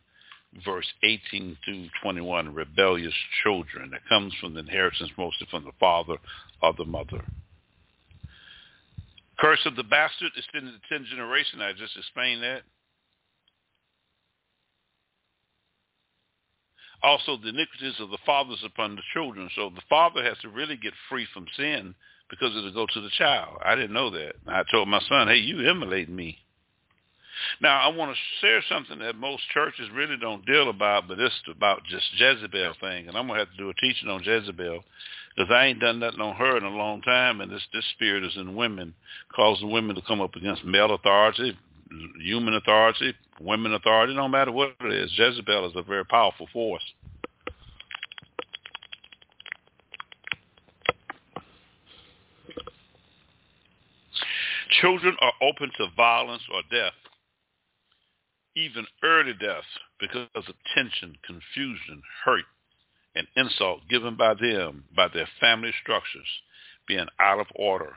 verse 18 through 21. Rebellious children that comes from the inheritance mostly from the father or the mother. Curse of the bastard extended to 10 generation. I just explained that. Also the iniquities of the fathers upon the children. So the father has to really get free from sin because it'll go to the child. I didn't know that. I told my son, hey, you emulate me. Now, I want to share something that most churches really don't deal about, but it's about just Jezebel thing. And I'm going to have to do a teaching on Jezebel because I ain't done nothing on her in a long time. And this, this spirit is in women, causing women to come up against male authority, human authority, women authority, no matter what it is. Jezebel is a very powerful force. Children are open to violence or death, even early death, because of tension, confusion, hurt, and insult given by them, by their family structures, being out of order.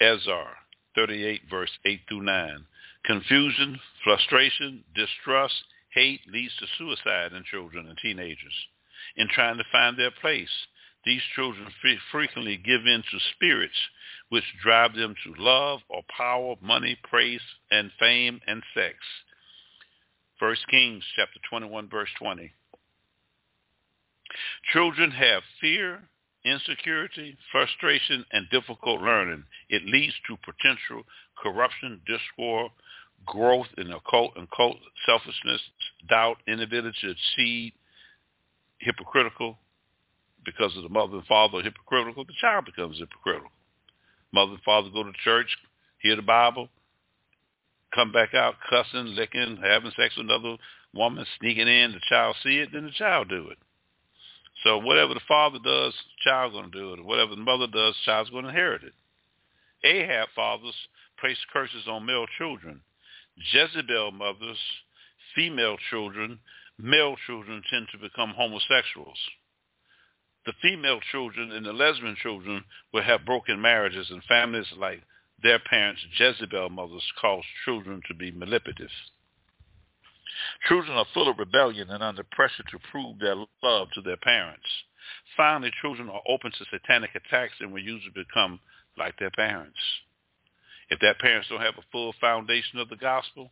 Ezra 38, verse 8 through 9. Confusion, frustration, distrust, hate leads to suicide in children and teenagers. In trying to find their place, these children frequently give in to spirits which drive them to love or power, money, praise, and fame and sex. 1 Kings chapter 21, verse 20. Children have fear, insecurity, frustration, and difficult learning. It leads to potential corruption, discord, growth in occult and cult selfishness, doubt, inability to achieve, hypocritical, because of the mother and father hypocritical, the child becomes hypocritical. Mother and father go to church, hear the Bible, come back out cussing, licking, having sex with another woman, sneaking in, the child see it, then the child do it. So whatever the father does, the child's going to do it. Whatever the mother does, the child's going to inherit it. Ahab fathers place curses on male children. Jezebel mothers, female children, male children tend to become homosexuals. The female children and the lesbian children will have broken marriages and families like their parents, Jezebel mothers, cause children to be manipulative. Children are full of rebellion and under pressure to prove their love to their parents. Finally, children are open to satanic attacks and will usually become like their parents. If that parents don't have a full foundation of the gospel,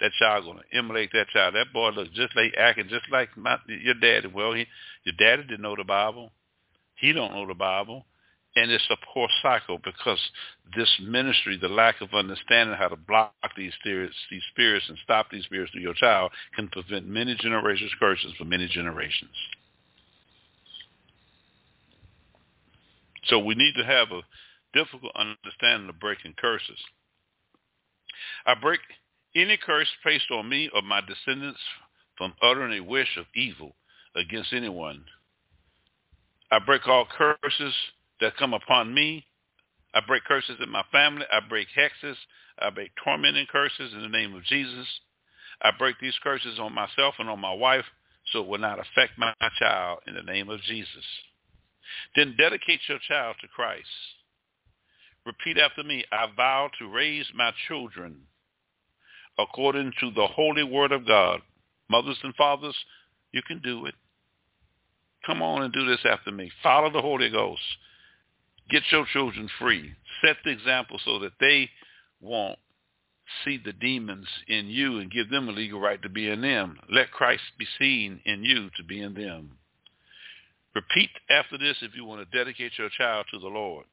that child to emulate that child. That boy looks just like acting just like my, your daddy. Well, he, your daddy didn't know the Bible. He don't know the Bible, And it's a poor cycle because this ministry, the lack of understanding how to block these spirits, these spirits and stop these spirits through your child can prevent many generations curses for many generations. So we need to have a difficult understanding of breaking curses. I break any curse placed on me or my descendants from uttering a wish of evil against anyone. I break all curses that come upon me. I break curses in my family. I break hexes. I break tormenting curses in the name of Jesus. I break these curses on myself and on my wife so it will not affect my child in the name of Jesus. Then dedicate your child to Christ. Repeat after me, I vow to raise my children according to the holy word of God. Mothers and fathers, you can do it. Come on and do this after me. Follow the Holy Ghost. Get your children free. Set the example so that they won't see the demons in you and give them a legal right to be in them. Let Christ be seen in you to be in them. Repeat after this if you want to dedicate your child to the Lord.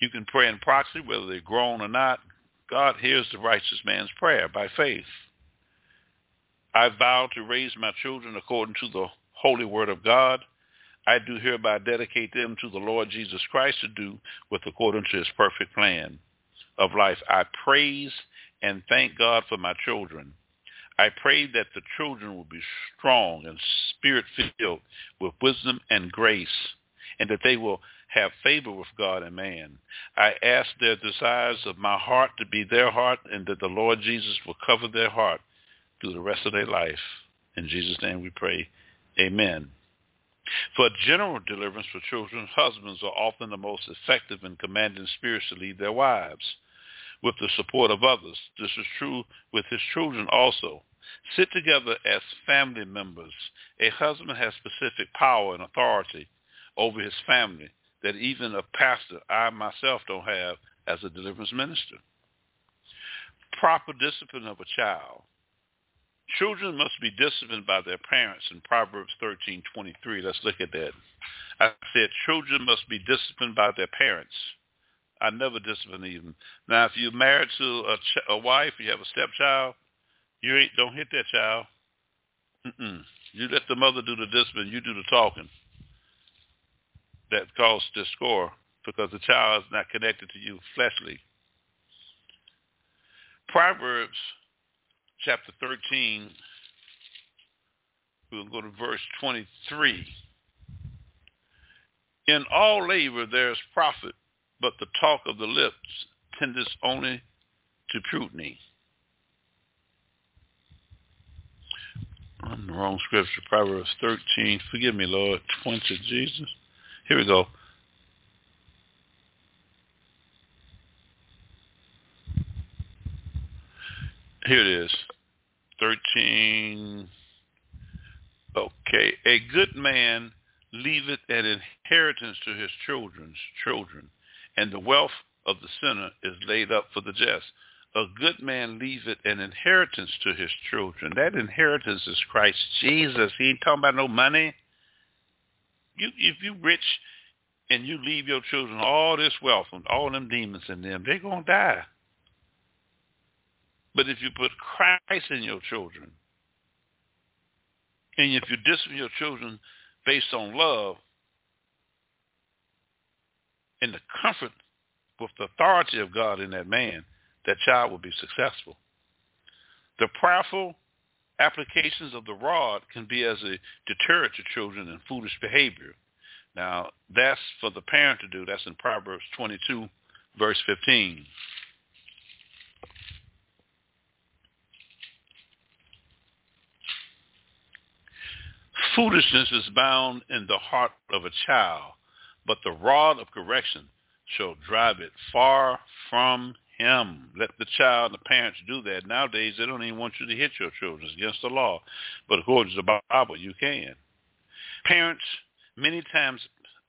You can pray in proxy, whether they're grown or not. God hears the righteous man's prayer by faith. I vow to raise my children according to the holy word of God. I do hereby dedicate them to the Lord Jesus Christ to do with according to his perfect plan of life. I praise and thank God for my children. I pray that the children will be strong and spirit-filled with wisdom and grace, and that they will have favor with God and man. I ask their desires of my heart to be their heart, and that the Lord Jesus will cover their heart through the rest of their life. In Jesus' name we pray. Amen. For general deliverance for children, husbands are often the most effective in commanding spirits to lead their wives with the support of others. This is true with his children also. Sit together as family members. A husband has specific power and authority over his family that even a pastor, I myself, don't have as a deliverance minister. Proper discipline of a child. Children must be disciplined by their parents in Proverbs 13:23. Let's look at that. I said children must be disciplined by their parents. I never discipline them. Now, if you're married to a, ch- a wife, you have a stepchild, you ain't don't hit that child. Mm-mm. You let the mother do the discipline. You do the talking. That causes discord because the child is not connected to you fleshly. Proverbs chapter 13, we'll go to verse 23. In all labor there is profit, but the talk of the lips tendeth only to prudence. I'm the wrong scripture. Proverbs 13. Forgive me, Lord. 20. Jesus. Here we go. Here it is. 13. Okay. A good man leaveth an inheritance to his children's children, and the wealth of the sinner is laid up for the just a good man leaveth an inheritance to his children. That inheritance is Christ Jesus. He ain't talking about no money. You, if you rich and you leave your children all this wealth and all them demons in them, they're to die. But if you put Christ in your children, and if you discipline your children based on love and the comfort with the authority of God in that man, that child will be successful. The powerful applications of the rod can be as a deterrent to children in foolish behavior. Now, that's for the parent to do. That's in Proverbs 22, verse 15. Foolishness is bound in the heart of a child, but the rod of correction shall drive it far from him. Let the child and the parents do that. Nowadays, they don't even want you to hit your children. It's against the law. But according to the Bible, you can. Parents many times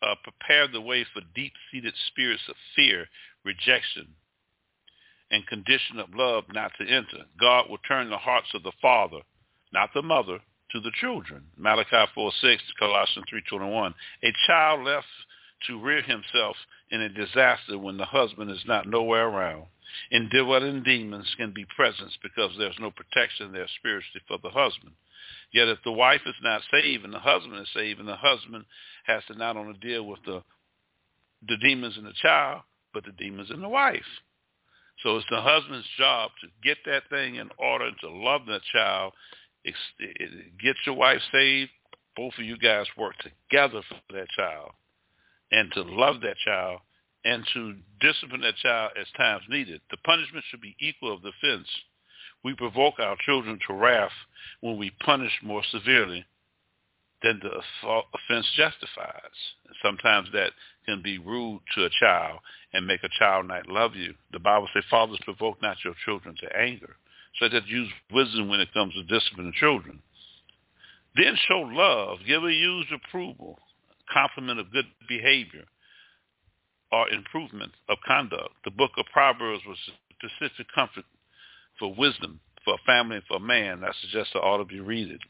uh, prepare the way for deep-seated spirits of fear, rejection, and condition of love not to enter. God will turn the hearts of the father, not the mother, to the children. Malachi 4, 6, Colossians 3, 21. A child left to rear himself in a disaster when the husband is not nowhere around. Indwelling demons can be present because there's no protection there spiritually for the husband. Yet if the wife is not saved and the husband is saved and the husband has to not only deal with the the demons in the child, but the demons in the wife. So it's the husband's job to get that thing in order, to love that child, get your wife saved. Both of you guys work together for that child and to love that child and to discipline that child as times needed. The punishment should be equal of the offense. We provoke our children to wrath when we punish more severely than the offense justifies. Sometimes that can be rude to a child and make a child not love you. The Bible says, fathers provoke not your children to anger. So that use wisdom when it comes to disciplining children. Then show love. Give a used approval, compliment of good behavior, or improvement of conduct. The book of Proverbs was specific comfort for wisdom, for a family, and for a man. I suggest I ought to be read it.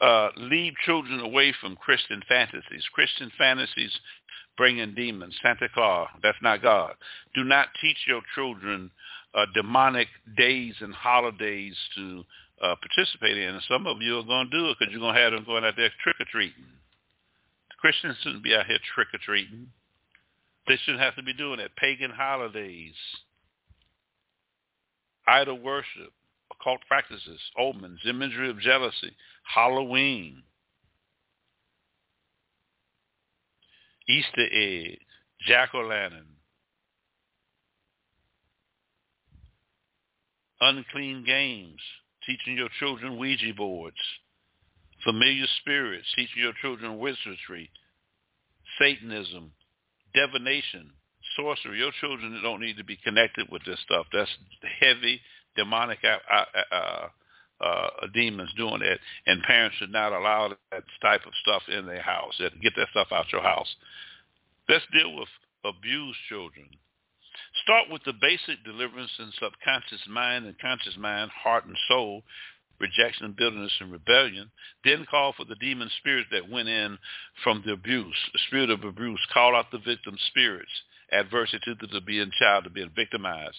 Uh, leave children away from Christian fantasies. Christian fantasies bring in demons. Santa Claus, that's not God. Do not teach your children uh, demonic days and holidays to uh, participate in. And some of you are going to do it because you're going to have them going out there trick-or-treating. Christians shouldn't be out here trick-or-treating. They shouldn't have to be doing it. Pagan holidays, idol worship, occult practices, omens, imagery of jealousy, Halloween, Easter egg, jack-o'-lantern, unclean games, teaching your children Ouija boards, familiar spirits, teaching your children wizardry, Satanism, divination, sorcery. Your children don't need to be connected with this stuff. That's heavy demonic uh, uh, uh, demons doing it, and parents should not allow that type of stuff in their house. Get that stuff out your house. Let's deal with abused children. Start with the basic deliverance in subconscious mind and conscious mind, heart and soul, rejection, bitterness, and rebellion. Then call for the demon spirits that went in from the abuse, the spirit of abuse. Call out the victim spirits adversity to the being child, to being victimized.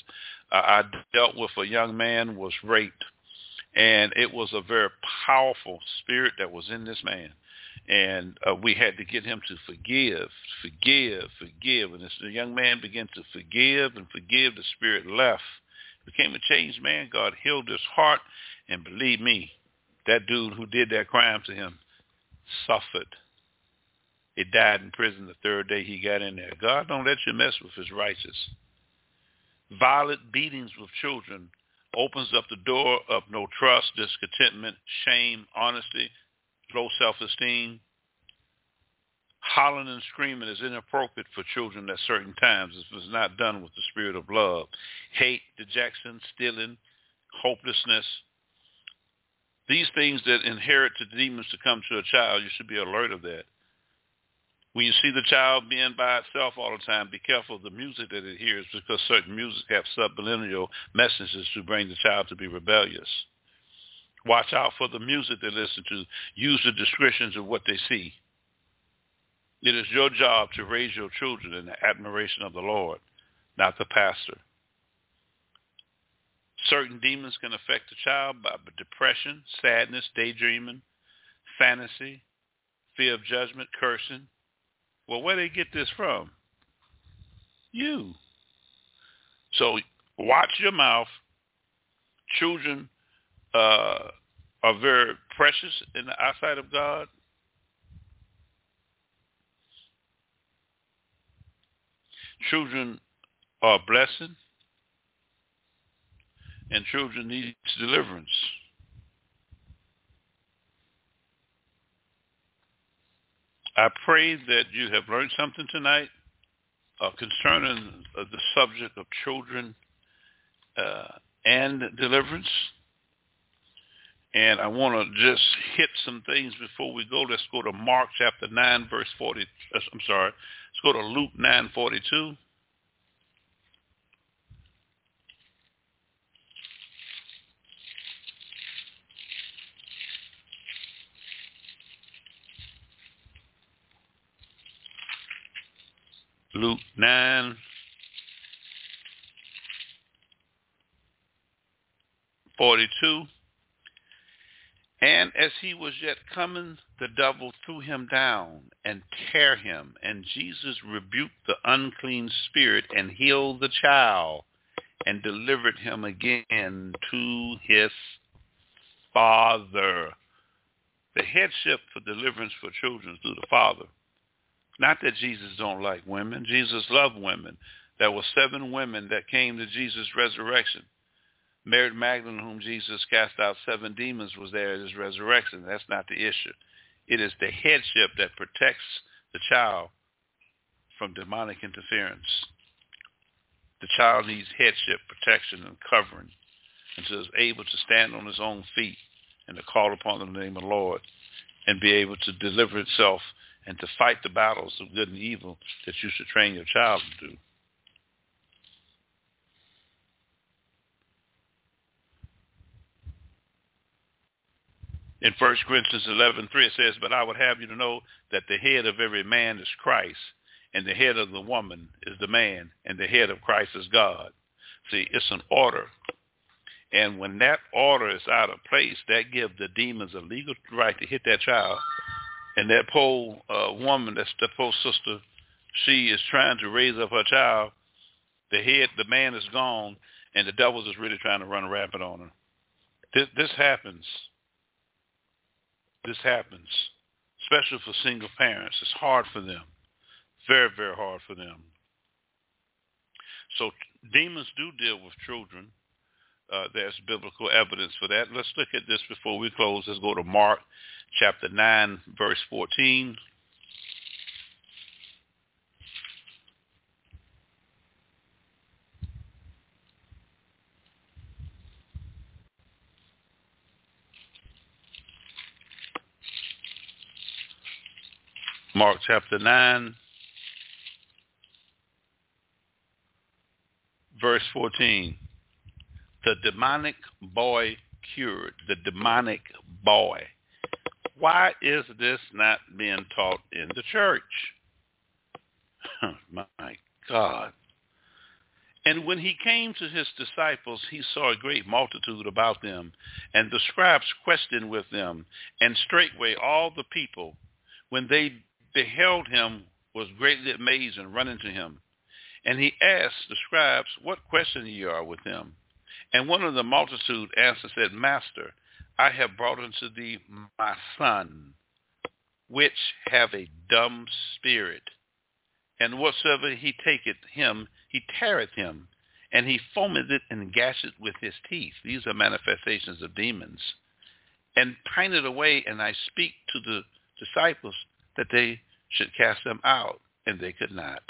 Uh, I dealt with a young man was raped, and it was a very powerful spirit that was in this man. And uh, we had to get him to forgive, forgive, forgive. And as the young man began to forgive and forgive, the spirit left. Became a changed man. God healed his heart. And believe me, that dude who did that crime to him suffered he died in prison the third day he got in there. God don't let you mess with his righteous. Violent beatings with children opens up the door of no trust, discontentment, shame, honesty, low self-esteem. Hollering and screaming is inappropriate for children at certain times if it's not done with the spirit of love. Hate, dejection, stealing, hopelessness. These things that inherit the demons to come to a child, you should be alert of that. When you see the child being by itself all the time, be careful of the music that it hears because certain music have subliminal messages to bring the child to be rebellious. Watch out for the music they listen to. Use the descriptions of what they see. It is your job to raise your children in the admiration of the Lord, not the pastor. Certain demons can affect the child by depression, sadness, daydreaming, fantasy, fear of judgment, cursing, well, where they get this from? You. So watch your mouth. Children uh, are very precious in the eyesight of God. Children are a blessing, and children need deliverance. I pray that you have learned something tonight uh, concerning uh, the subject of children uh, and deliverance. And I want to just hit some things before we go. Let's go to Mark chapter 9, verse 40. Uh, I'm sorry. Let's go to Luke 9, 42. Luke 9, 42. And as he was yet coming, the devil threw him down and tear him. And Jesus rebuked the unclean spirit and healed the child and delivered him again to his father. The headship for deliverance for children through the father. Not that Jesus don't like women. Jesus loved women. There were seven women that came to Jesus' resurrection. Mary Magdalene, whom Jesus cast out seven demons, was there at his resurrection. That's not the issue. It is the headship that protects the child from demonic interference. The child needs headship, protection, and covering until he's able to stand on his own feet and to call upon the name of the Lord and be able to deliver itself and to fight the battles of good and evil that you should train your child to do. In 1 Corinthians 11, 3 it says, But I would have you to know that the head of every man is Christ, and the head of the woman is the man, and the head of Christ is God. See, it's an order. And when that order is out of place, that gives the demons a legal right to hit that child. And that poor uh, woman, that's the poor sister, she is trying to raise up her child. The head, the man is gone, and the devil is really trying to run rampant on her. This, this happens this happens, especially for single parents. It's hard for them, very, very hard for them. So demons do deal with children. Uh, there's biblical evidence for that. Let's look at this before we close. Let's go to Mark chapter 9, verse 14. Mark chapter 9, verse 14. The demonic boy cured. The demonic boy. Why is this not being taught in the church? My God. And when he came to his disciples, he saw a great multitude about them, and the scribes questioned with them, and straightway all the people, when they beheld him was greatly amazed and running to him. And he asked the scribes, What question ye are with him? And one of the multitude answered, said, Master, I have brought unto thee my son, which have a dumb spirit. And whatsoever he taketh him, he teareth him, and he foameth it and gasheth with his teeth. These are manifestations of demons. And pineth away, and I speak to the disciples, that they should cast them out, and they could not.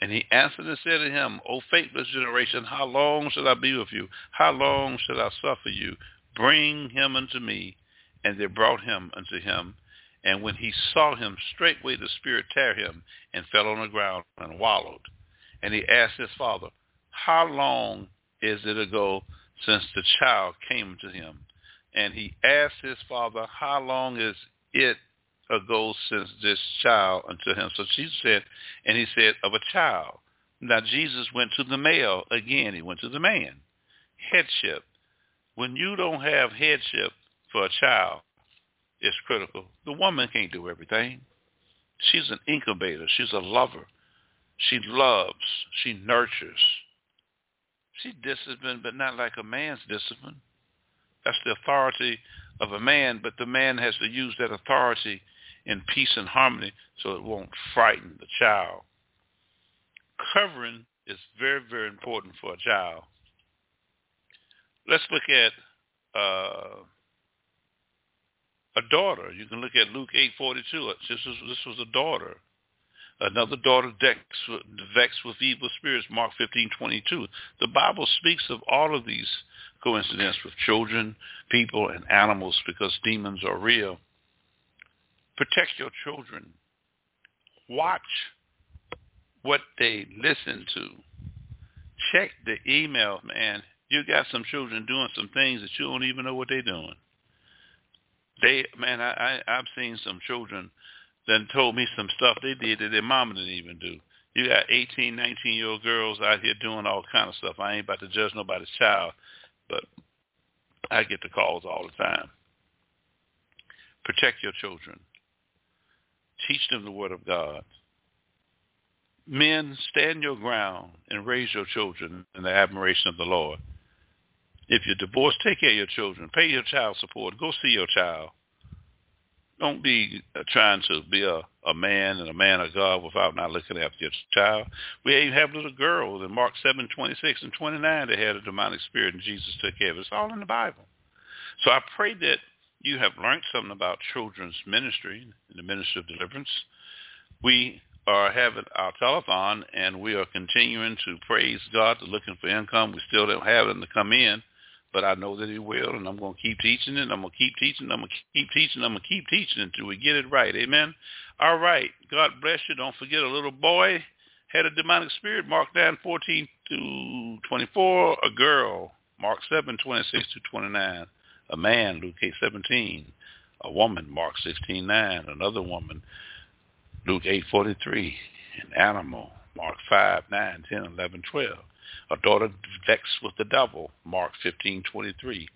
And he answered and said to him, O faithless generation, how long shall I be with you? How long shall I suffer you? Bring him unto me. And they brought him unto him. And when he saw him, straightway the spirit tear him, and fell on the ground and wallowed. And he asked his father, How long is it ago since the child came to him? And he asked his father, How long is it ago since this child unto him. So she said, and he said, of a child. Now Jesus went to the male again. He went to the man. Headship. When you don't have headship for a child, it's critical. The woman can't do everything. She's an incubator. She's a lover. She loves. She nurtures. She disciplined, but not like a man's discipline. That's the authority of a man, but the man has to use that authority in peace and harmony so it won't frighten the child. Covering is very, very important for a child. Let's look at uh, a daughter. You can look at Luke 8:42. This was, this was a daughter. Another daughter vexed with evil spirits, Mark 15:22. The Bible speaks of all of these coincidences with children, people, and animals because demons are real. Protect your children. Watch what they listen to. Check the email, man. You got some children doing some things that you don't even know what they're doing. They, man, I, I I've seen some children that told me some stuff they did that their mama didn't even do. You got 18, 19-year-old girls out here doing all kind of stuff. I ain't about to judge nobody's child, but I get the calls all the time. Protect your children. Teach them the word of God. Men, stand your ground and raise your children in the admiration of the Lord. If you're divorced, take care of your children. Pay your child support. Go see your child. Don't be uh, trying to be a, a man and a man of God without not looking after your child. We even have little girls in Mark 7, 26 and 29 that had a demonic spirit and Jesus took care of it. It's all in the Bible. So I pray that you have learned something about children's ministry, and the ministry of deliverance. We are having our telethon and we are continuing to praise God, looking for income. We still don't have them to come in but I know that he will, and I'm going to keep teaching it. I'm going to keep teaching. I'm going to keep teaching. I'm going to keep teaching until we get it right. Amen. All right. God bless you. Don't forget a little boy had a demonic spirit. Mark 9, 14 to 24. A girl. Mark 7, 26 to 29. A man. Luke 8, 17. A woman. Mark 16, 9. Another woman. Luke 8, 43. An animal. Mark 5, 9, 10, 11, 12 a daughter vexed with the devil, Mark 15:23.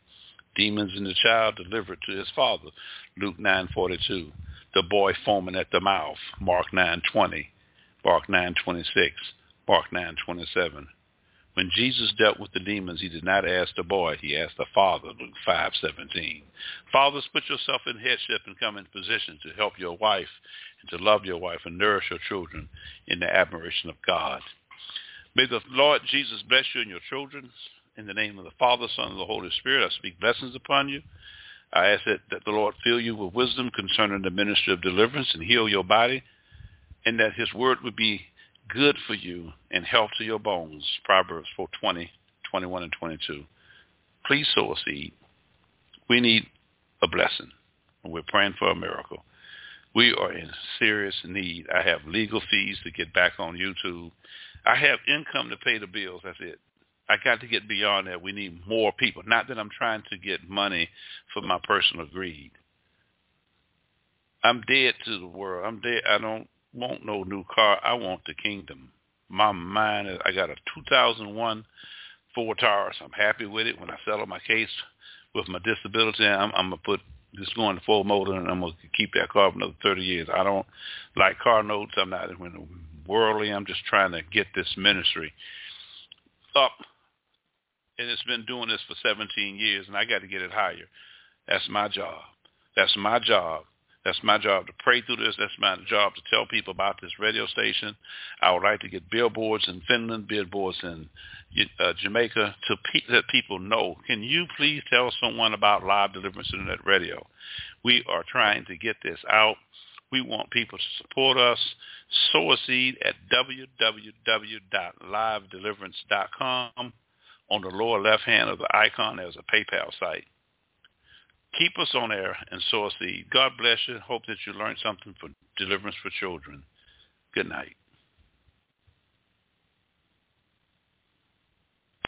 Demons in the child delivered to his father, Luke 9:42. The boy foaming at the mouth, Mark 9:20, Mark 9:26, Mark 9:27. When Jesus dealt with the demons, he did not ask the boy, he asked the father, Luke 5:17. Fathers, put yourself in headship and come in position to help your wife and to love your wife and nourish your children in the admiration of God. May the Lord Jesus bless you and your children. In the name of the Father, Son, and the Holy Spirit, I speak blessings upon you. I ask that, that the Lord fill you with wisdom concerning the ministry of deliverance and heal your body, and that his word would be good for you and health to your bones. Proverbs 4, 20, 21, and 22. Please sow a seed. We need a blessing, and we're praying for a miracle. We are in serious need. I have legal fees to get back on YouTube I have income to pay the bills. That's it. I got to get beyond that. We need more people. Not that I'm trying to get money for my personal greed. I'm dead to the world. I'm dead. I don't want no new car. I want the kingdom. My mind is, I got a 2001 Ford Taurus. I'm happy with it. When I settle my case with my disability, I'm, I'm going to put just going to full motor and I'm going to keep that car for another 30 years. I don't like car notes. I'm not in worldly. I'm just trying to get this ministry up. And it's been doing this for 17 years, and I got to get it higher. That's my job. That's my job. That's my job to pray through this. That's my job to tell people about this radio station. I would like to get billboards in Finland, billboards in uh, Jamaica to pe- let people know. Can you please tell someone about Live Deliverance Internet Radio? We are trying to get this out. We want people to support us. Sow a seed at www.livedeliverance.com. On the lower left hand of the icon, there's a PayPal site. Keep us on air and sow a seed. God bless you. Hope that you learned something for deliverance for children. Good night.